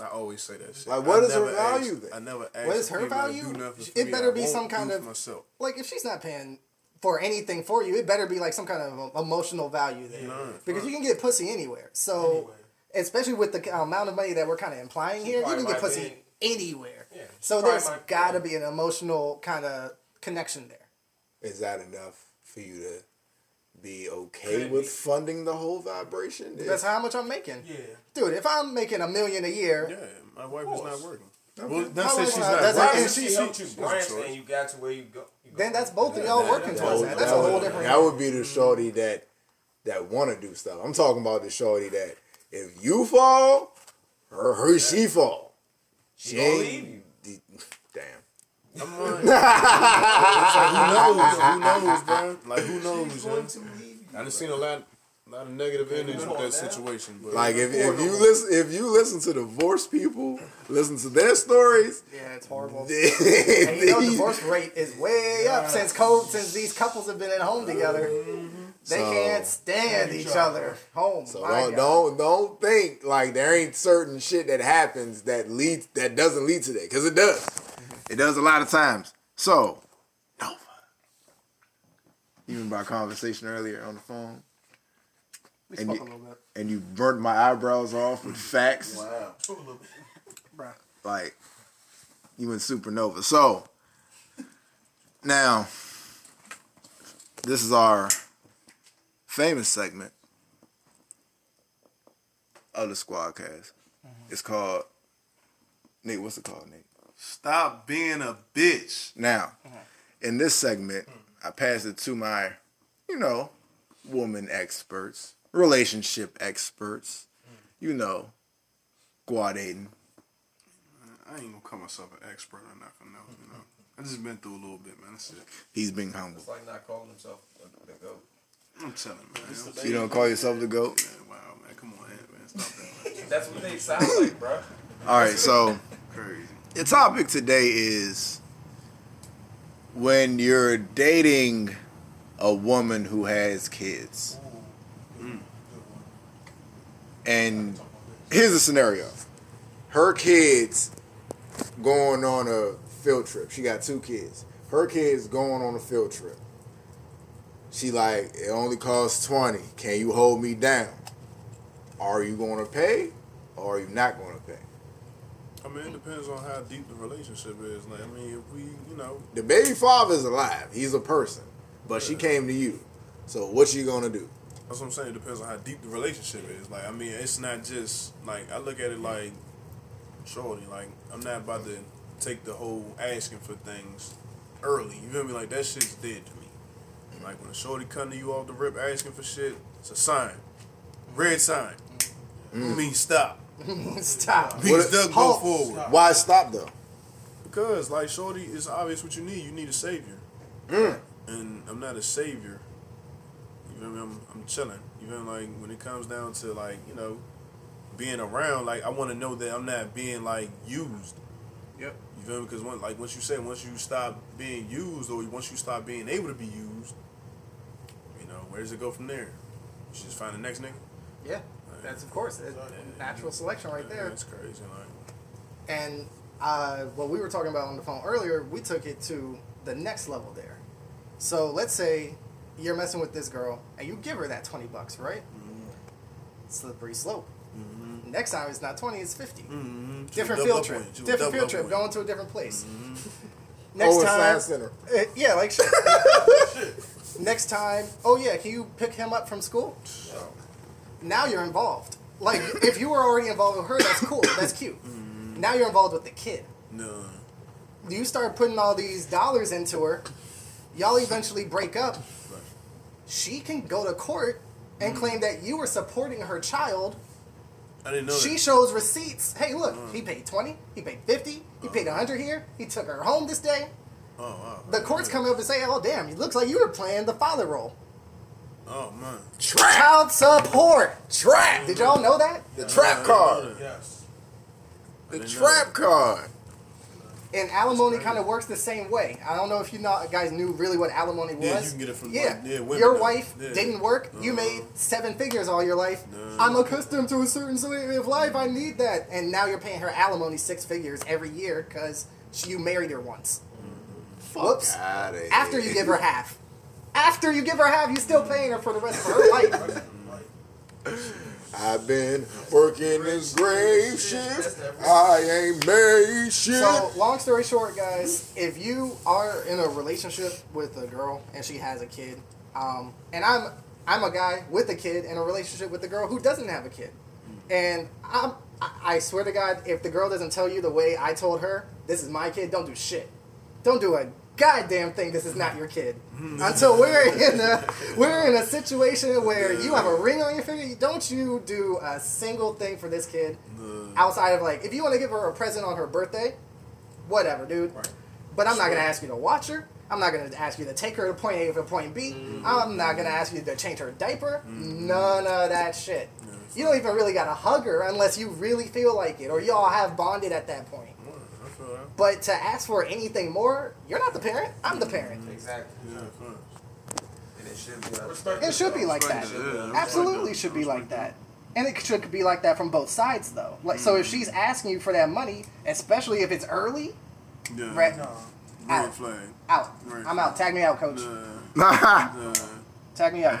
I always say that shit. Like, what I is her value asked- then? I never asked. What is her value? Do nothing for It better be some kind of- myself. Like, if she's not paying for anything for you, it better be like some kind of emotional value there. because you can get pussy anywhere. So, especially with the amount of money that we're kind of implying here, you can get pussy anywhere. Yeah, So there's got to be an emotional kind of connection there. Is that enough for you to be okay Could with be? funding the whole vibration? That's how much I'm making. Yeah. Dude, if I'm making a million a year, Yeah, my wife is not working. Okay. Well, My not say wife she's not- not doesn't- working. She, She, she she, helped you branch and you got to where you go. you go. then that's both of y'all that- working that towards would- that. That's that a whole different. That would be the mm-hmm. shorty that that want to do stuff. I'm talking about the shorty that if you fall, her, her she fall. She gonna leave you. Damn. I'm <laughs> like, who knows? Who knows, bro? Like, who knows, man? I done seen a lot, a lot of negative endings with that situation. But Like if, if you listen if you listen to divorced people, listen to their stories. <laughs> Yeah, it's horrible. <laughs> And you know, divorce rate is way up since COVID, since these couples have been at home together. Mm-hmm. They So- can't stand each other. Home. So don't don't don't think like there ain't certain shit that happens that leads that doesn't lead to that because it does. Mm-hmm. It does a lot of times. So Nova, even by conversation earlier on the phone, We and spoke you- a little bit. and you burnt my eyebrows off with facts. Wow. Like you went supernova. So now this is our famous segment of the Squadcast. Mm-hmm. It's called Nate. What's it called, Nate? stop being a bitch. Now, mm-hmm. in this segment, hmm. I pass it to my, you know, woman experts, relationship experts, you know, Guad Aiden. I ain't gonna call myself an expert or nothing. No, you know. I just been through a little bit, man. That's it. He's being humble. It's like not calling himself the, the goat. I'm telling man. You don't call yourself the GOAT? Man, wow, man. Come on, man. Stop that. Man. <laughs> That's what they sound like, bro. All right, so Crazy. the topic today is when you're dating a woman who has kids. And here's a scenario. Her kids going on a field trip. She got two kids. Her kids going on a field trip. She like, it only costs 20. Can you hold me down? Are you going to pay or are you not going to pay? I mean, it depends on how deep the relationship is. Like, I mean, if we, you know, The baby father's alive. He's a person. But she came to you. So what you gonna do? that's what I'm saying. It depends on how deep the relationship is. Like, I mean, it's not just like I look at it like, shorty. Like, I'm not about to take the whole asking for things early. You feel me? Like that shit's dead to me. Like when a shorty come to you off the rip asking for shit, it's a sign, red sign. Mm. It means stop. <laughs> Stop. Means duck, go Halt. forward. Why stop though? Because like shorty, it's obvious what you need. You need a savior. Mm. And I'm not a savior. You feel me? I'm, I'm chilling. You feel me? Like when it comes down to like you know being around, like I want to know that I'm not being like used. Yep. You feel me? Because when, like once you say once you stop being used or once you stop being able to be used, you know where does it go from there? You just find the next nigga. Yeah. That's of course it's natural selection right there. That's crazy. Like And uh, what we were talking about on the phone earlier, we took it to the next level there. So let's say you're messing with this girl and you give her that 20 bucks, right? Slippery slope. Next time it's not 20, it's 50. mm-hmm. Different field trip. Different field trip. Going to a different place. <laughs> Next oh, it's time. Center. Uh, yeah, like shit. <laughs> Next time, oh yeah, can you pick him up from school? Now you're involved. Like if you were already involved with her, that's cool, <coughs> that's cute. Mm. Now you're involved with the kid. No. You start putting all these dollars into her. Y'all eventually break up. She can go to court and mm. claim that you were supporting her child. I didn't know She that. shows receipts. Hey, look, he mm. paid 20, he paid 50, he paid 100 here, he took her home this day. Oh wow. The courts come up and say, oh, damn, it looks like you were playing the father role. Oh man. Trap. Child support. Trap. Did y'all know that? The trap card. Yes. The trap card. And alimony kind of works the same way. I don't know if you know, guys knew really what alimony was. Yeah, you can get it from, Yeah, like, yeah, women your wife Yeah. didn't work. You Uh-huh. made seven figures all your life. No. I'm accustomed to a certain way of life. I need that. And now you're paying her alimony six figures every year because you married her once. Whoops. Outta After here. you give her half. After you give her half, you still paying her for the rest of her life. <laughs> I've been working this grave shift. I ain't made shit. So, long story short, guys, if you are in a relationship with a girl and she has a kid, um, and I'm I'm a guy with a kid in a relationship with a girl who doesn't have a kid, and I'm I I swear to God, if the girl doesn't tell you the way I told her, this is my kid, don't do shit. Don't do a goddamn thing. This is not your kid. Until we're in a we're in a situation where you have a ring on your finger. Don't you do a single thing for this kid outside of like if you want to give her a present on her birthday, whatever, dude. But I'm not gonna ask you to watch her. I'm not gonna ask you to take her to point A to point B. am not gonna ask you to change her diaper. None of that shit. You don't even really gotta hug her unless you really feel like it, or y'all have bonded at that point. But to ask for anything more, you're not the parent. I'm the parent. Exactly. Yeah, fine. And it should be like It should be like that. Absolutely should be like that. And it should be like that from both sides, though. Like, so if she's asking you for that money, especially if it's early, Yeah. red, Red out, flag. out. Red I'm out. Tag me out, coach. Nah, Talk nah. Tag me out.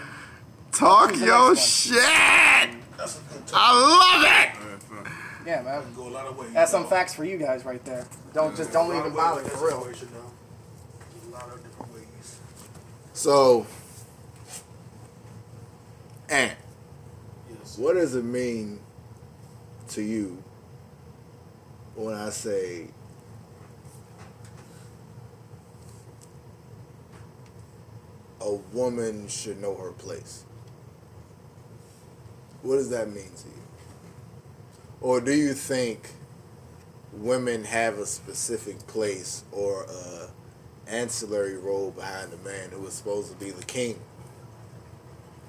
your your shit. I love it. Red flag. Yeah, man. Go a lot of ways. That's some facts for you guys right there. Don't just don't even bother for real. situation, though. A lot of different ways. So, Ant, Yes. what does it mean to you when I say a woman should know her place? What does that mean to you? Or do you think women have a specific place or a ancillary role behind the man who is supposed to be the king?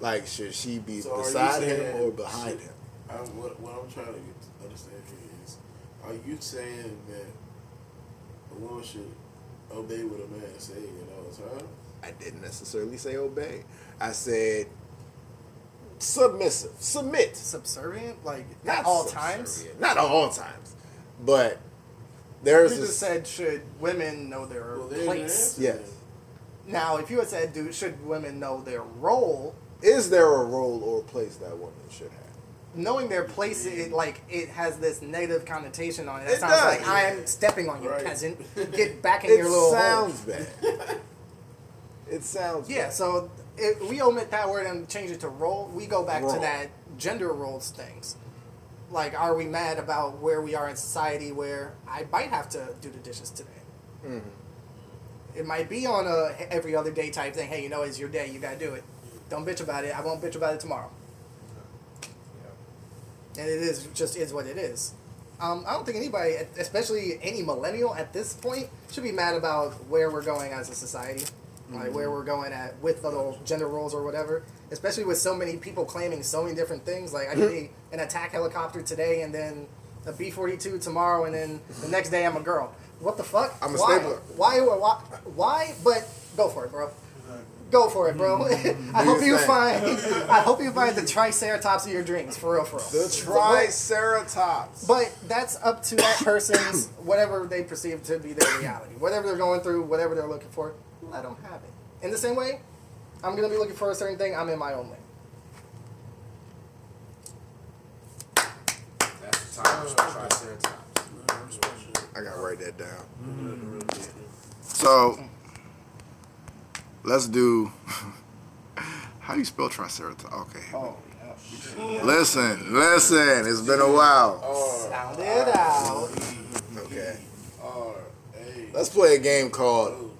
Like, should she be So beside him or behind she- him? I, what, what I'm trying to get to understand here is, are you saying that a woman should obey what a man is saying at all times? I didn't necessarily say obey. I said submissive, submit. Subservient, like Not all times. Not all times, but there's You a, just said should women know their Well, place? yes. Now, if you had said, "Dude, should women know their role?" Is there a role or place that women should have? Knowing their place, it like it has this negative connotation on it. That It sounds does. like I'm stepping on you, Right. peasant. <laughs> Get back in It your little hole. sounds bad. <laughs> it sounds Yeah, bad. so if we omit that word and change it to role, we go back Role. to that gender roles things. Like, are we mad about where we are in society where I might have to do the dishes today? Mhm. It might be on a every other day type thing. Hey, you know, it's your day. You gotta do it. Don't bitch about it. I won't bitch about it tomorrow. And it is just is what it is. Um, I don't think anybody, especially any millennial at this point, should be mad about where we're going as a society, like where we're going at with the little gender roles or whatever. Especially with so many people claiming so many different things. Like I mm-hmm. could be an attack helicopter today, and then a B forty two tomorrow, and then the next day I'm a girl. What the fuck? I'm a why? stapler. Why? Why? Why? But go for it, bro. Go for it, bro. Mm-hmm. <laughs> I hope you find. I hope you find the triceratops of your dreams, for real, for real. The Triceratops. But that's up to that person's whatever they perceive to be their reality. Whatever they're going through, whatever they're looking for, let them have it. In the same way, I'm gonna be looking for a certain thing. I'm in my own lane. That's the time to Triceratops. I gotta write that down. Mm-hmm. So let's do. <laughs> How do you spell Triceratops? Okay. Oh, yeah. Listen, listen. It's been a while. sound it out. Okay. Let's play a game called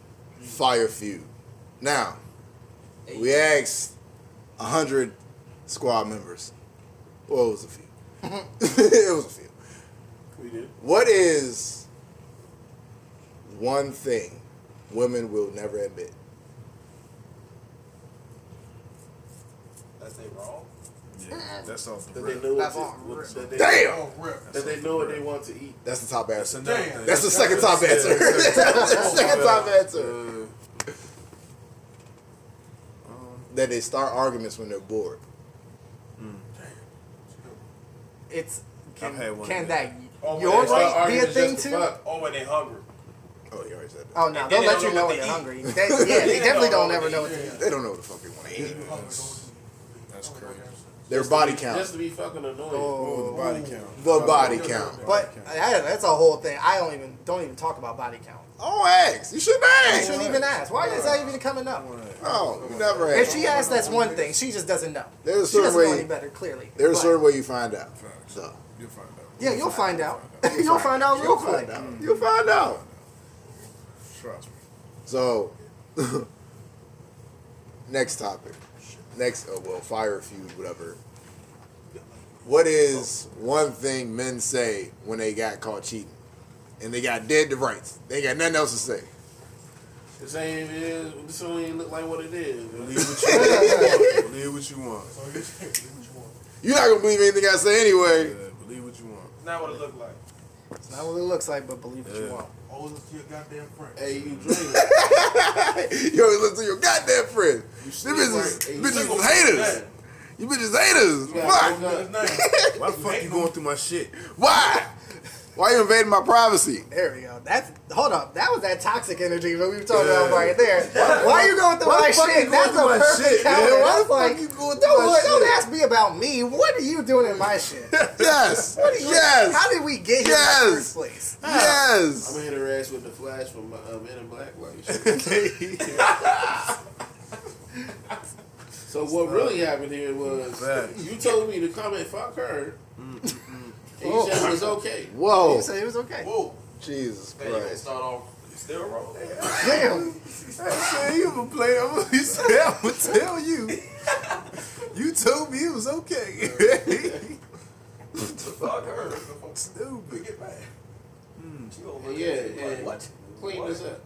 Fire Feud. Now, we asked a hundred squad members. Well, it was a few. Mm-hmm. <laughs> it was a few. We did. What is one thing women will never admit? That's they wrong. Yeah, that's off the That they rip. know what That's to, all what- rip. that they, Damn! Rip. that they know what they want to eat. That's the top answer. Damn. That's the second <laughs> top answer. That's the second top answer. Uh, That they start arguments when they're bored. Mm. It's can, I've had one can that Oh, your right be a thing too? fuck. Oh, when they're hungry. Oh, you already said that. Oh no, And they'll then let you know know when they're they hungry. They, yeah, they <laughs> They definitely don't don't know ever what know they what they eat. They don't know what the fuck they want to eat. That's crazy. Their body count. Just to be fucking annoying. Oh, the body count. The body count. But that's a whole thing. I don't even don't even talk about body count. Oh, ask. You shouldn't I ask. shouldn't even ask. Why is that even coming up? No, you never ask. If she asks, that's one thing. She just doesn't know. There's a She certain doesn't know any better. Clearly, There's a certain way you find out. So, You'll find out. Yeah, you'll find out. You'll find out real you'll quick. find out. You'll find out. Trust me. So, <laughs> next topic. Next, oh, well, fire feud, whatever. What is one thing men say when they got caught cheating? And they got dead to rights. They ain't got nothing else to say. This ain't is. This don't even look like what it is. Believe what you want. Oh, believe what you want. You're not gonna believe anything I say anyway. Yeah, believe what you want. It's not what it looked like. It's not what it looks like, but believe what you want. Oh, always listen to your goddamn friend. Hey, you drink. <laughs> you always listen to your goddamn friend. You Them sleep bitches, right. Hey, you bitches is haters. You bitches haters. Yeah, Why? woke up. His name. Why the fuck you going through my shit? Why? Why you invading my privacy? There we go. That's hold up. That was that toxic energy that we were talking Yeah. about right there. Why are you going through Why my shit? going That's through a my perfect shit, counter. man? Why the fuck like, you going through don't, my don't shit? ask me about me. What are you doing in my shit? Yes. <laughs> What are you, yes. How did we get here in the first place? yes. I'm in her ass with the flash from uh, Men in Black. Like, <laughs> so what really happened here was you told me to come and fuck her, and you said it was oh. okay. <laughs> Whoa. You said it was okay. Whoa. Jesus Man, you gonna start off still wrong. Damn. Hey, you gonna play? I'm gonna, said, I'm gonna tell you. You told me it was okay. <laughs> Fuck her. Stupid. Get back. Hmm. She over Yeah, yeah. like, what? Clean this up.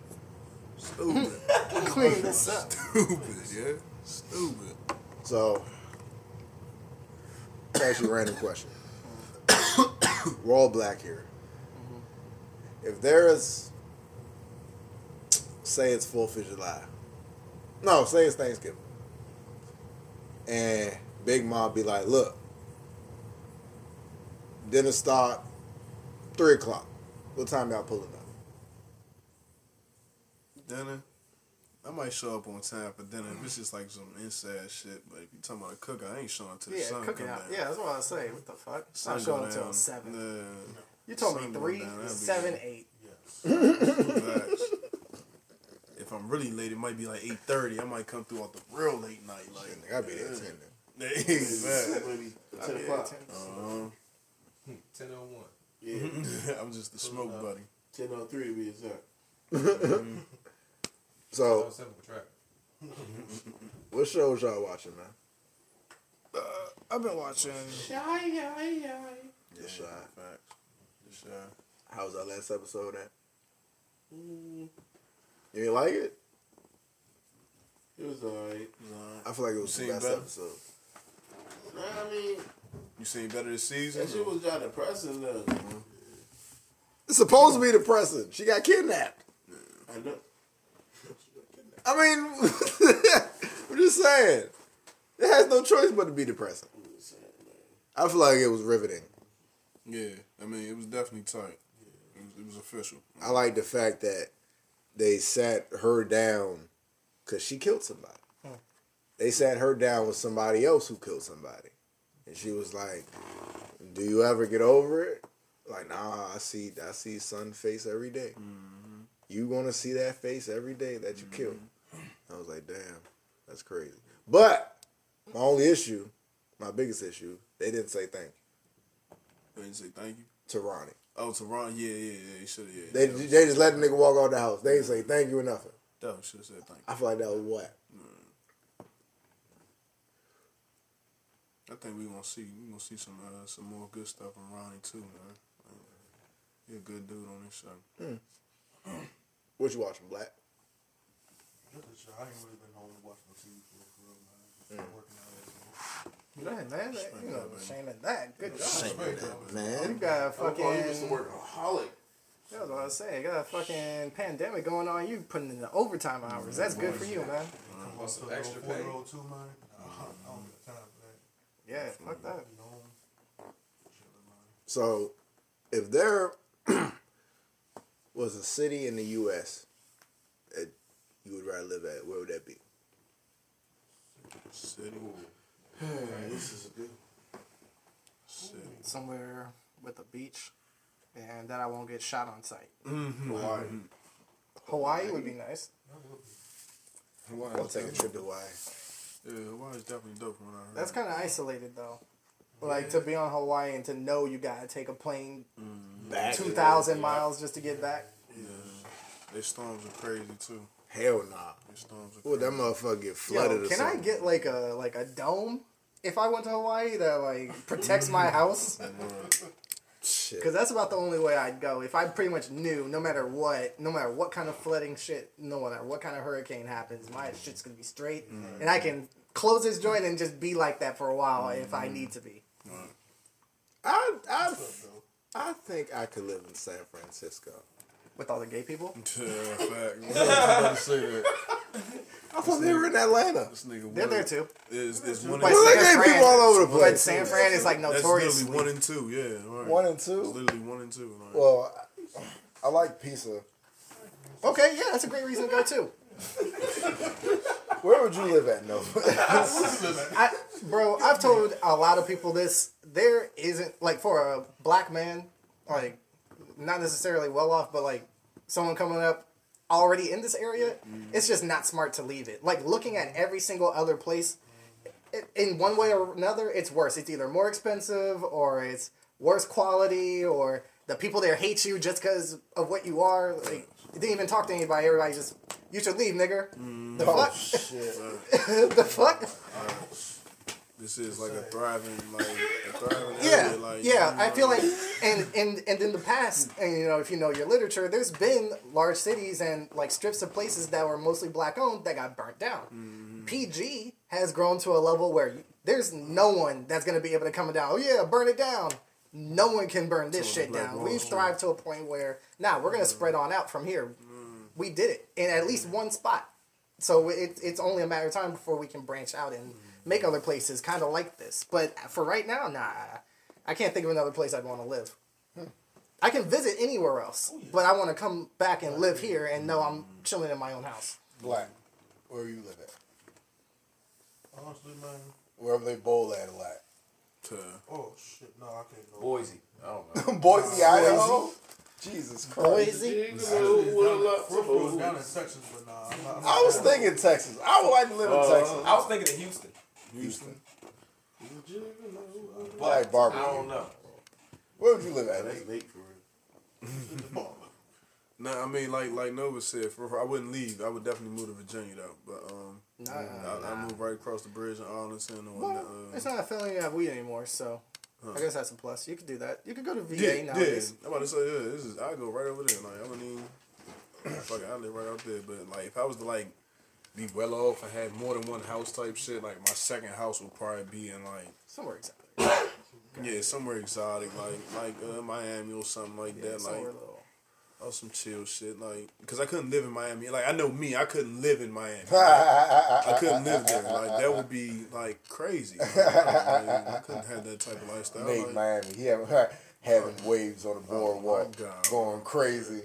Stupid. <laughs> Clean this up. Stupid, yeah. Stupid. So, ask you a random question. We're all black here. If there is, say it's Fourth of July. No, say it's Thanksgiving. And Big Mom be like, look, dinner start three o'clock. What time y'all pulling up? Dinner. I might show up on time for dinner. If it's just like some inside shit, but if you talking about a cooker, I ain't showing till the Yeah, sun cooking come out. down. Yeah, that's what I was saying. What the fuck? Sun Not go showing until down. seven. Yeah. You told me sun go three, down, that'd be- seven, eight. Facts. if I'm really late, it might be like eight thirty. I might come through off the real late night. Like, <laughs> I'll be there at 10 then. Hey, man. Maybe ten o'clock. Uh-huh. 1001. Yeah, <laughs> I'm just the smoke buddy. ten oh three to be exact. So, 1007 track. <laughs> what shows y'all watching, man? Uh, I've been watching. Shy, shy, shy. Just shy. Facts. Just shy. How was our last episode at? You didn't like it? It was alright. I feel like it was the Seen best better? episode. Nah, I mean, You seen better this season? that shit was kind of depressing though. It's supposed to be depressing. She got kidnapped. I know. I mean, <laughs> I'm just saying. It has no choice but to be depressing. I feel like it was riveting. Yeah, I mean, it was definitely tight. It was, it was official. I like the fact that they sat her down because she killed somebody. Hmm. They sat her down with somebody else who killed somebody. And she was like, Do you ever get over it? Like, nah, I see I see sun face every day. Mm. You gonna see that face every day that you killed. Mm-hmm. I was like, damn, that's crazy. But my only issue, my biggest issue, they didn't say thank you They didn't say thank you. to Ronnie. Oh, to Ronnie, yeah, yeah, yeah. He should have. Yeah, They they just let the nigga walk out the house. They didn't say thank you or nothing. Definitely should have said thank you. I feel like that was what? Mm. I think we gonna see we gonna see some uh, some more good stuff from Ronnie too, man. He a good dude on this show. Hmm. <clears throat> What you watching, Black? Just a show. I ain't really been home to watch no TV for, for real, man. Just mm. working out as man. That- You know, shame of that. Good job. You Man, got a I fucking. call you Mr. Workaholic. That was what I was saying. You got a fucking pandemic going on. You putting in the overtime hours. That's good for you, man. Want some extra pay? year old too, man. I don't got time for that. Yeah, fuck that. You know, chilling, man. so if there <clears throat> was a city in the U.S. that you would rather live at, where would that be? City. this is a good. City. Somewhere with a beach, and that I won't get shot on sight. Mm-hmm. Hawaii. Hawaii would be nice. I'll take a trip to Hawaii. Yeah, Hawaii's definitely dope from what I heard. That's kind of isolated though. Like to be on Hawaii and to know you gotta take a plane mm-hmm. Back. two thousand miles just to get back. yeah. Their storms are crazy too. Hell nah. Their storms are Would crazy. that motherfucker get Yo, flooded or can I get like a like a dome if I went to Hawaii that like protects my <laughs> house? Shit. Because that's about the only way I'd go. If I pretty much knew, no matter what, no matter what kind of flooding shit, no matter what kind of hurricane happens, my shit's gonna be straight, mm-hmm. and I can close this joint and just be like that for a while if I need to be. I, I, I think I could live in San Francisco. With all the gay people, <laughs> Yeah, fact. I was <laughs> say that. I thought they were in Atlanta. This nigga they're one- there too. Is is one But and Well, they got Fran- people all over the But place. San Fran is like That's notorious. literally one and two. Yeah, right. One and It's two. literally one and two. Like, Well, I, I like pizza. Okay, yeah, that's a great reason to go too. <laughs> Where would you live at, Nova? <laughs> I, <laughs> bro, I've told a lot of people this. There isn't like for a black man, like not necessarily well off, but like someone coming up already in this area, mm-hmm. it's just not smart to leave it. Like looking at every single other place, i- in one way or another, it's worse. It's either more expensive or it's worse quality or the people there hate you just because of what you are. Like, you didn't even talk to anybody. Everybody just, you should leave, nigga. The oh fuck? shit! <laughs> the fuck? this is like a thriving, like a thriving Yeah, area. Like, yeah. you I feel like, and and and in the past, and you know, if you know your literature, there's been large cities and like strips of places that were mostly black owned that got burnt down. Mm-hmm. PG has grown to a level where you, there's no one that's gonna be able to come down. Oh yeah, burn it down. No one can burn this So shit down. We've Street. thrived to a point where now we're gonna spread on out from here. Mm. We did it in at least mm. one spot. So it, it's only a matter of time before we can branch out and mm. make other places kind of like this. But for right now, nah, I can't think of another place I'd want to live. Hmm. I can visit anywhere else, oh, but I want to come back and live here and know I'm chilling in my own house. Black. Where you live at? Honestly, man. Wherever they bowl at a lot. To- Oh shit, no, I can't go. Boise. I don't <laughs> know. Boise, Idaho. Jesus Christ! Boise. Brooklyn, down in Texas, but nah, I'm not. I'm I was thinking Texas. I would like to live in Texas. I was thinking of Houston. Houston. But Like Barbara. I don't know. Where would you live at? That's Nate? Nate for real. No, I mean like like Nova said, for, I wouldn't leave. I would definitely move to Virginia though. But um, Nah, I, I move right across the bridge in Arlington or Well, uh, it's not a felony to have weed anymore, so I guess that's a plus. You could do that. You could go to VA yeah, yeah. nowadays. I'm about to say yeah. This is I go right over there. Like I wouldn't even. <coughs> fuck it, I live right out there. But like if I was to like be well off and had more than one house type shit, like my second house would probably be in like Somewhere exotic. <coughs> yeah somewhere exotic, like like uh, Miami or something like Yeah, that. Like little. Or some chill shit. Like because I couldn't live in Miami. Like I know me, I couldn't live in Miami. I <laughs> I couldn't live there. Like that would be like crazy. Like, I couldn't have that type of <laughs> lifestyle. Nate Like, Miami. He <laughs> having having waves on the oh, boardwalk, Oh, God. going crazy.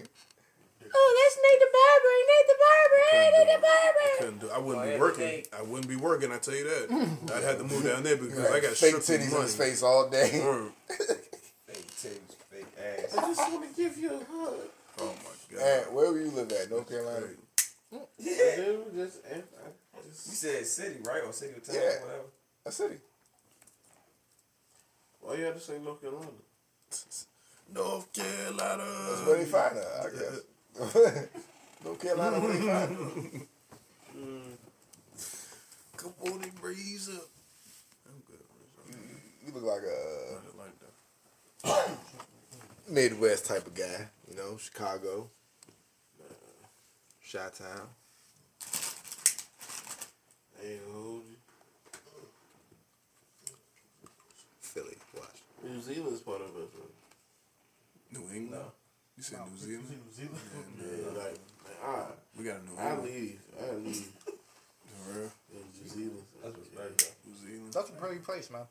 Oh, that's Nate the Barber. Nate the Barber. Nate the Barber. couldn't do. I wouldn't Oh, be working. day. I wouldn't be working. I tell you that. I'd have to move down there because I got fake titties money. in his face all day. Word. Fake titties, fake ass. I just want to give you a hug. Oh my god. And where would you live at? North Carolina. Yeah. Just, I, I uh, You said city, right? Or city or town, Yeah. whatever. A city. why you have to say North Carolina? North Carolina. That's where they find her, I guess. <laughs> North Carolina, where they find her. Mm. Come on and breeze up. I'm good. You look like a I like that. <coughs> Midwest type of guy. You know, Chicago, uh, Chi Town. Ain't hold you. Philly. Watch. New Zealand's part of us, man. New England. You said New Zealand. New Zealand. Yeah, like, like I, We got a New I leave, I leave <laughs> For real. in New Zealand. That's respect. New Zealand. That's a pretty place, man.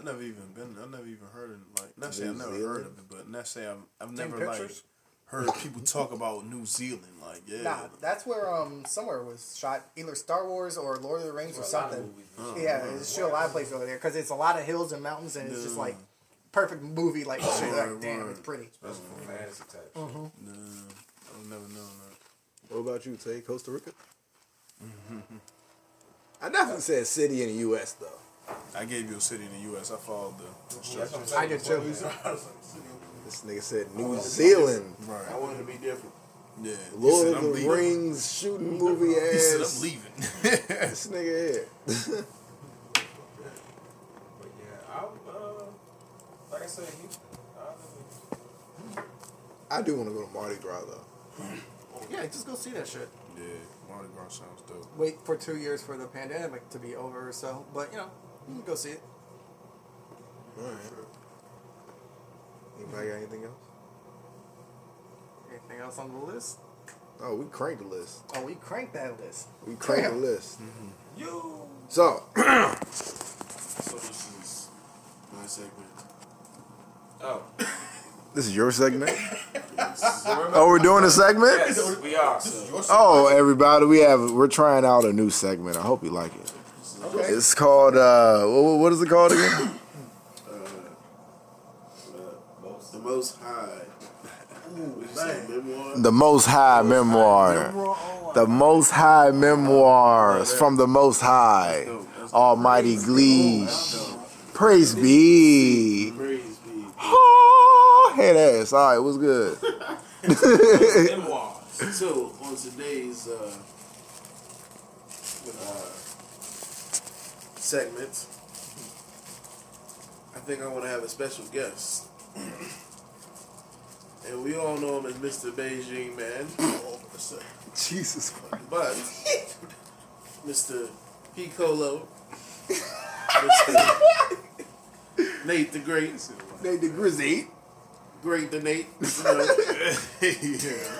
I never even been. I never even heard of like. Not say I New never Zealand? heard of it, but not say I've. I've Seen never like. heard people talk about New Zealand. Like, yeah, Nah, that's where um somewhere was shot either Star Wars or Lord of the Rings or Well, a something. movies. Yeah, it's shit a lot of places over there because it's a lot of hills and mountains and it's just like perfect movie like shit. Right, Like, damn, right. it's pretty. Especially for fantasy type. nah, I've never known that. What about you, Tay? Costa Rica? I definitely said city in the U.S. though. I gave you a city in the U.S. I followed the I'm instructions. I did too. This nigga said New Zealand. Right. I wanted to be different. Yeah. Lord said, of "I'm the leaving." Rings shooting movie ass. He said, I'm leaving. <laughs> <laughs> This nigga here. But yeah, I uh, like I said, Houston. I live I do want to go to Mardi Gras though. Yeah, just go see that shit. yeah, Mardi Gras sounds dope. Wait for two years for the pandemic to be over so, but you know, you can go see it. All right. Anybody got anything else? Anything else on the list? Oh, we cranked the list. Oh, we cranked that list. We cranked Damn. the list. Mm-hmm. You. So, <clears throat> So this is my segment. Oh. this is your segment. <laughs> oh, we're doing a segment. Yes, we are. Oh, everybody, we have we're trying out a new segment. I hope you like it. It's called uh, what, what is it called again? <coughs> The most high. What you say, memoir? The Most High Memoir. The Most High Memoirs from the Most High. Almighty Gleesh. Praise be. Praise be. Oh, head ass. All right, what's good? <laughs> <laughs> Memoirs. So on today's uh, uh, segment, I think I want to have a special guest, <clears throat> and we all know him as Mr. Beijing Man, <clears throat> Jesus Christ. but <laughs> Mr. Piccolo, <laughs> Mr. Nate the Great, Nate the Grizzly. Great the Nate, you know, <laughs> yeah.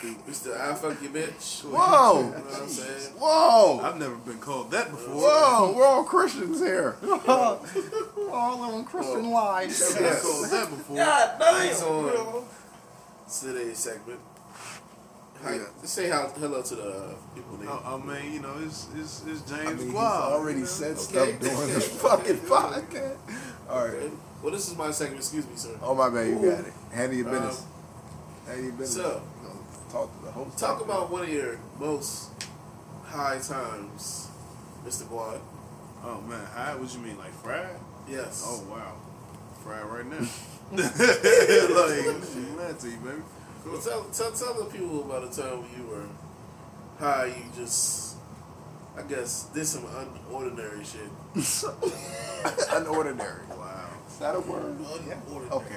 Mr. I fuck your bitch. You know Whoa. what I'm saying? Whoa. I've never been called that before. Whoa, we're all Christians here. <laughs> All living Christian lives. I've been called that before. God He's damn. on today's segment. Hi, Yeah. Say how, hello to the uh, people. Nate. I, I mean, you know, it's it's, it's I James mean, he's Guad. already you know? said Okay. stuff during <laughs> the fucking podcast. All right. Okay. Well, this is my segment. Excuse me, sir. Oh my man, you got it. Handle your Um, business. Handle your business. so- You know, talk to the host. Talk about one of your most high times, Mr. Quad. Oh man, how? What you mean, like fried? Yes. Oh wow, fried right now. <laughs> <laughs> like, I'm mad to you, baby. Well, tell, tell, tell the people about a time when you were high. You just, I guess, did some unordinary shit. <laughs> Unordinary. That a word? Unordinary. Okay.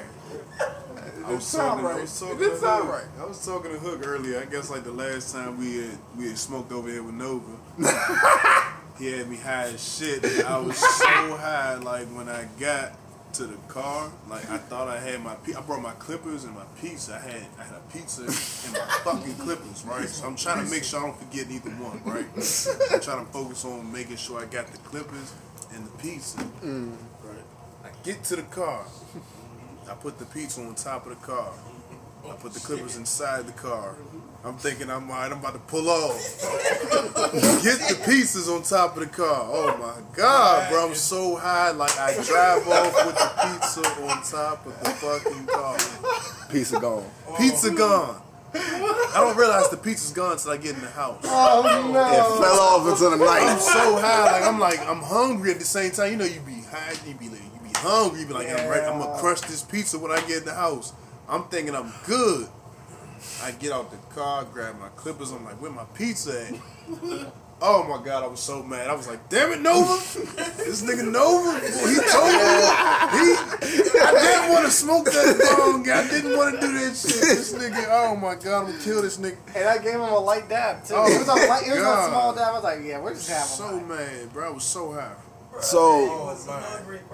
I was sound talking. right. I was talking It did to sound Hook. right. I was talking to Hook earlier. I guess like the last time we had we had smoked over here with Nova. <laughs> he had me high as shit. I was so high. Like when I got to the car, like I thought I had my. Pe- I brought my clippers and my pizza. I had I had a pizza and my fucking clippers, right? So I'm trying to make sure I don't forget either one, right? <laughs> I'm trying to focus on making sure I got the clippers and the pizza. Right. I get to the car. I put the pizza on top of the car. I put the clippers inside the car. I'm thinking I'm alright, I'm about to pull off. Get the pieces on top of the car. Oh my god, bro, I'm so high. Like I drive off with the pizza on top of the fucking car. Piece of gone. Pizza gone. I don't realize the pizza's gone until I get in the house. Oh It fell off into the night. I'm night. so high, like I'm like I'm hungry at the same time. You know, you be high, you be like, you be hungry. Be like, I'm, right, I'm gonna crush this pizza when I get in the house. I'm thinking I'm good. I get out the car, grab my clippers. I'm like, where my pizza at? <laughs> Oh my god, I was so mad. I was like, damn it, Nova, this nigga Nova, well, he told me he. I didn't want to smoke that bong. I didn't want to do that shit. This nigga, oh my god, I'm gonna kill this nigga. And I gave him a light dab too. Oh, it was a light, it was a small dab. I was like, yeah, we're just having So mad, bro. I was so high. So, was bro.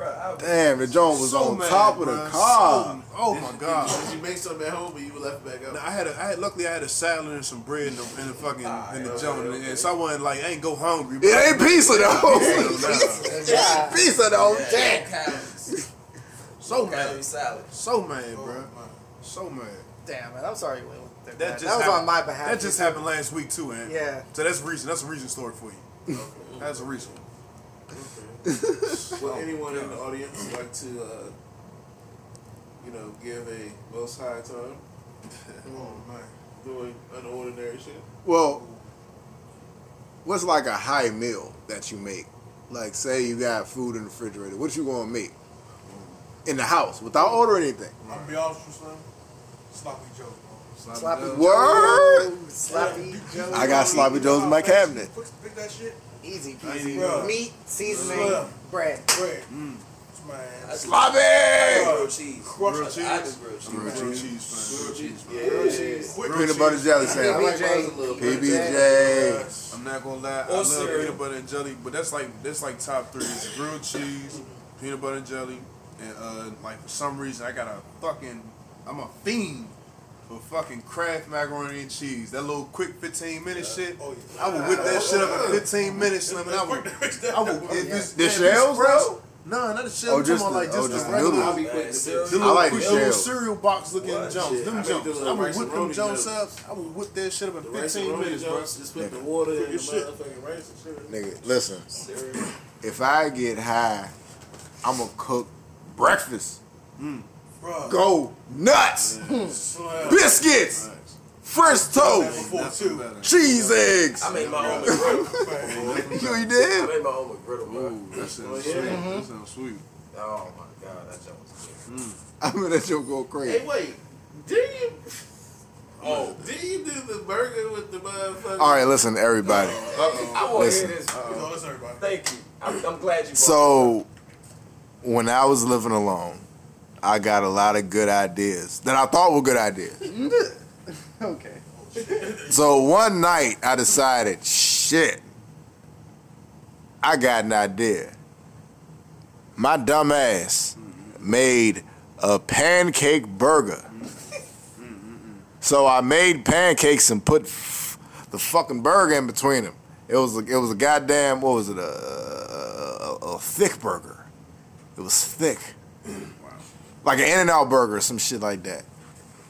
I was- damn, the joint was So on mad, top of the bruh. car. So- oh my god. Did you make something at home, but you left back up? Now, I had a, I had, luckily I had a salad and some bread in the, in the fucking ah, in the joint, and so I wasn't like I ain't go hungry. It ain't pizza though. Hell it nah. <laughs> ain't pizza though. Damn Damn. So Calorie mad, salad. so mad, bro. So mad. Damn, man. I'm sorry. Will. That, That that, was happened- on my behalf. That just happened last week too, man. Yeah. So that's recent. That's a recent story for you. That's a recent. Would anyone in the audience like to, uh, you know, give a most high time Oh man. doing unordinary shit? Well, what's like a high meal that you make? Like, say you got food in the refrigerator. What you gonna make in the house without ordering anything? I'll be honest with you, Sloppy Joe, bro. Sloppy Joe. Word. Sloppy Joe. I got sloppy joes in my cabinet. Pick, pick that shit. Easy I peasy. even- Meat, seasoning, Slim. bread. Bread. Mm. Man. Sloppy. Grilled cheese. Grilled cheese. I just grilled cheese. Grilled cheese, Grilled cheese. Yeah. Grilled cheese. Peanut butter jelly sandwich. like mine a little bit. PBJ. I'm not gonna lie, I love cereal. peanut butter and jelly, but that's like that's like top three. It's grilled cheese, peanut butter and jelly, and uh, like for some reason I got a fucking I'm a fiend for fucking Kraft macaroni and cheese. That little quick 15 minute shit. Oh, yeah. I would whip that shit up in 15 minutes, Slim, and I would. I would. Oh, if it's, The if it's shells, fresh- bro? No, not the shell. Oh, I'm just the- like oh, just just the the regular. noodles. I'll be quick to cereal. do The little, like the the little cereal box looking What? jumps, Shit, I them make jumps. the little I would whip them roni jumps jumps. up. I would whip that shit up in The 15 minutes, bro. just put the water in the Your shit. motherfucking rice and shit. Nigga, listen. If I get high, I'ma cook breakfast. Hmm. Bruh. Go nuts. Slim. <laughs> Biscuits. Fresh toast. Before Nothing Cheese eggs. I made my own McGriddle. Man. You I did? made my own McGriddle, bro. Ooh, that sounds Oh, sweet. yeah. That sounds sweet. Oh my god, that joke was mm. good. <laughs> I mean that joke go Hey, crazy. wait. Did you? <laughs> Oh, did you do the burger with the motherfucker? All right, listen, everybody. I want to Listen. hear this. You know, listen, everybody. Thank you. I'm, I'm glad you brought So, when I was living alone, I got a lot of good ideas that I thought were good ideas. <laughs> Okay. So one night I decided, shit, I got an idea. My dumb ass made a pancake burger. So I made pancakes and put f- the fucking burger in between them. It was a, it was a goddamn what was it a, a, a thick burger. It was thick, like an In and Out burger or some shit like that.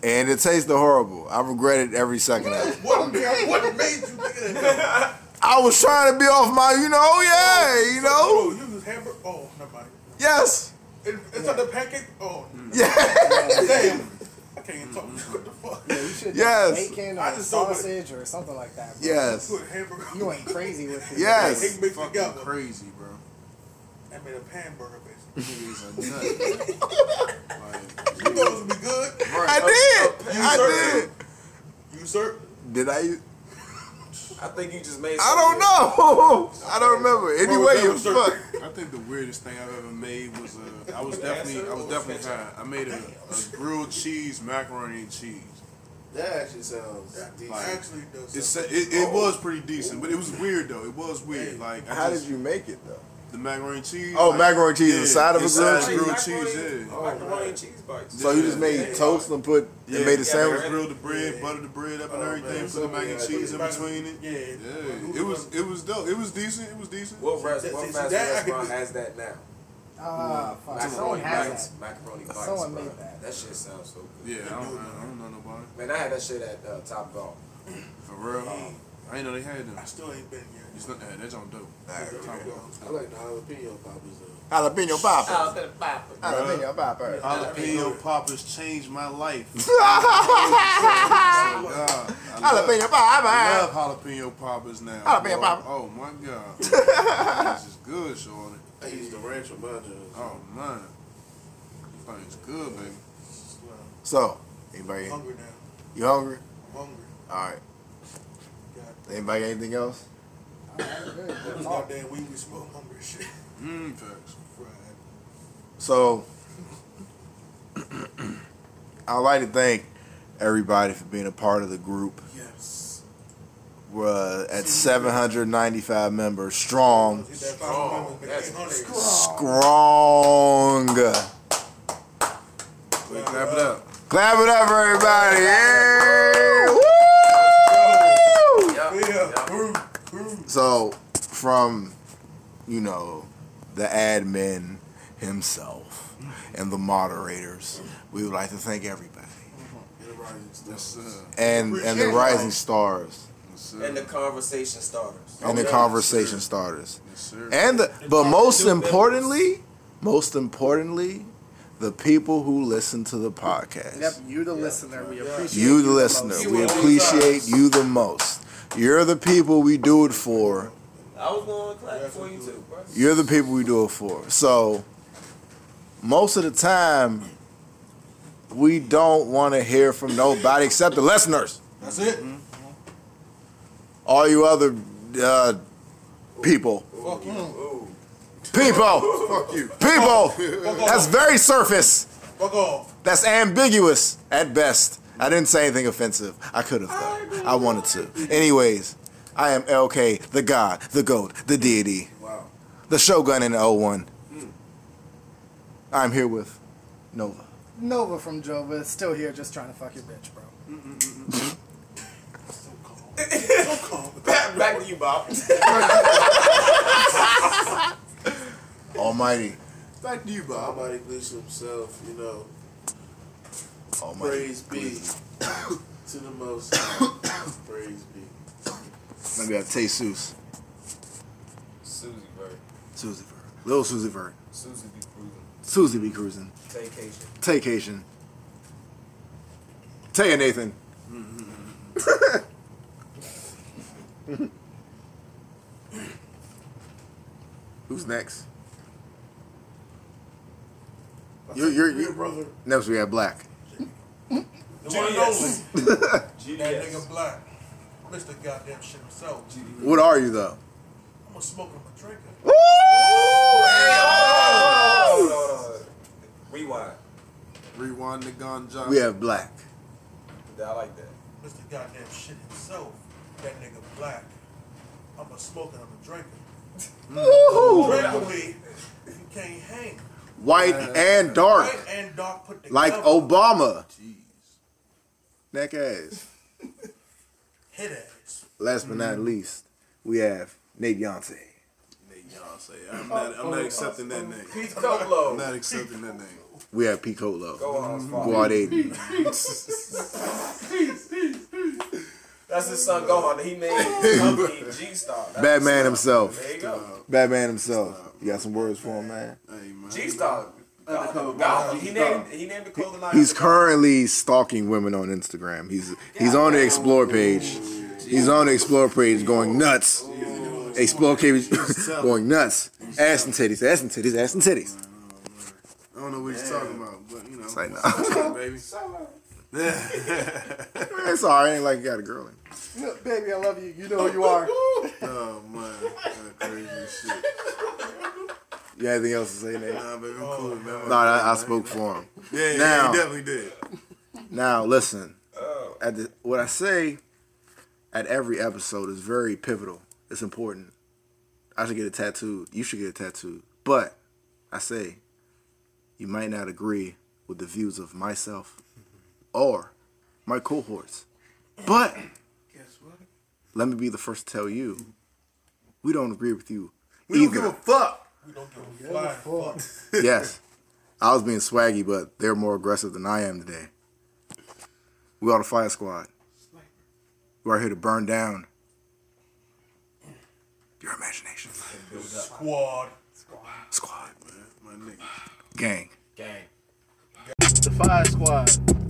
And it tasted horrible. I regret it every second of it. What, what made you think of that? I was trying to be off my, you know, oh yeah, oh, you know, Oh, you was hamburger. Oh, never mind. yes, It, it's not the pancake. Oh, yeah, damn. I can't even talk. <laughs> What the fuck? Yeah, you should Yes. do bacon or I just sausage or something like that. Bro. yes, You ain't crazy with it. yes. Fucking crazy, bro. I made a pan burger, basically. Nigga is like, You know it would be good. I did, I did. You sir? Did I? I think you just made. I don't know. <laughs> I don't remember. Anyway, you fuck. I think the weirdest thing I've ever made was uh, <laughs> I was definitely I was definitely high. I made a, a grilled cheese macaroni and cheese. That actually sounds That decent. actually does. It, sound- sa- it, it was pretty decent, but it was weird though. It was weird. Like I How just, did you make it though? The macaroni and cheese? Oh, like, macaroni and cheese inside of a inside grilled grilled cheese? cheese. Yeah. Macaroni and cheese bites. So you just made toast and put Yeah, and made the yeah, sandwich. grilled the bread, buttered the bread up and Oh, everything, man. put the mac and Yeah, cheese in between it. Yeah. Yeah, it was it was dope. It was decent. It was decent. What, rest, what fast food restaurant do. has that now? Ah, fuck. Macaroni Someone has bites. that. Macaroni bites. Someone bro. made that. That shit sounds so good. Yeah, I don't, I don't know nobody. Man, I had that shit at uh, Top Golf. For real. I ain't know they had them. I still ain't been yet. It's not, uh, yeah, that's on dope. Alright, Top okay. Golf. I like the jalapeno poppers though. Jalapeno poppers. Oh, Jalapeno poppers. Jalapeno poppers changed my life. <laughs> Oh, God. I love, Jalapeno I love poppers. jalapeno poppers now. Jalapeno boy. poppers. Oh my God. <laughs> this is good, Shorty. I used the ranch with my joints. Oh man. Thing's good, baby. So, anybody, I'm hungry now. you hungry? I'm hungry. All right. God Anybody got anything else? Good, good This goddamn weed we smoke, hungry shit. Mmm, facts. So, I'd like to thank everybody for being a part of the group. Yes. We're uh, at 795 members strong. Hit that five members, make That's 800. Strong. Clap it up. Clap it up, everybody. Yeah. Woo! So, from, you know, the admin himself and the moderators, we would like to thank everybody. Rising and and the rising stars And the conversation starters. and the conversation starters. Yes, sir. And the but most importantly, most importantly, the people who listen to the podcast. Yep, you the listener. We appreciate You the the listener. We appreciate you the most. You're the people we do it for. I was going to clap for you too, bro. You're the people we do it for. So most of the time we don't want to hear from nobody except the listeners. That's it. All you other uh, people. Fuck you. People. Fuck you. People. Fuck That's very surface. Fuck off. That's ambiguous at best. I didn't say anything offensive. I could have though. I wanted to. Anyways, I am LK, the God, the GOAT, the deity, Wow. the Shogun in the 01. Hmm. I'm here with Nova. Nova from Jova is still here, just trying to fuck your bitch, bro. Back, back to you, Bob. <laughs> Almighty. Back to you, Bob. Almighty Gleason himself, you know. Almighty. Praise be to the Most High. <coughs> Praise be. Maybe I taste Seuss. Susie Bird. Susie Bird. Little Susie Bird. Susie be cruising. Susie be cruising. Vacation. Take Haitian. Tell you Nathan. <laughs> Who's next? You're, you're, Your you brother. next we have Black. The one only. <laughs> That nigga black. Mr. Goddamn shit himself. What are you though? I'm a smoker, I'm a drinker. Hold on, hold on, hold on. Rewind. Rewind the ganja. We have Black. I like that. Mr. Goddamn shit himself. That nigga black. I'm a smoker, I'm a drinker. <laughs> Drink weed, you can't hang. White and dark. White and dark put together. Like Obama. Neck ass. <laughs> Head ass. Last but not mm-hmm. least, we have Nate Yonce. Nate Beyonce. I'm not, I'm not accepting that name. Pete I'm not accepting that name. We have P. Colo. Go on, Father. Guad Aiden. That's his son Gohan. He made <laughs> his G Star. Batman himself. There you go. Batman himself. You got some words for him, man? Hey, man. G Star. He named he named the clothing line. He's currently stalking women on Instagram. He's he's on the explore page. He's on the explore page going nuts. Explore page <laughs> going nuts. Ass and titties, ass and titties, ass and titties. I don't know what he's talking about, but you know. It's like, nah. nah. baby. <laughs> It's alright. Ain't like you got a girl in. Look, Baby, I love you. You know who you are. Oh man, that crazy shit. You got anything else to say, Nate? Nah, baby, I'm oh, cool, man. No, I, I spoke for him. Yeah, yeah, Now- he definitely did. Now, listen. Oh. At the, what I say at every episode is very pivotal. It's important. I should get a tattoo. You should get a tattoo. But I say you might not agree with the views of myself or my cohorts. But Guess what? let me be the first to tell you, we don't agree with you We don't give a fuck. We don't give a flying fuck. <laughs> yes, I was being swaggy, but they're more aggressive than I am today. We are the fire squad. We're here to burn down your imagination. Squad. Squad, My nigga. gang. Gang. The Fire Squad.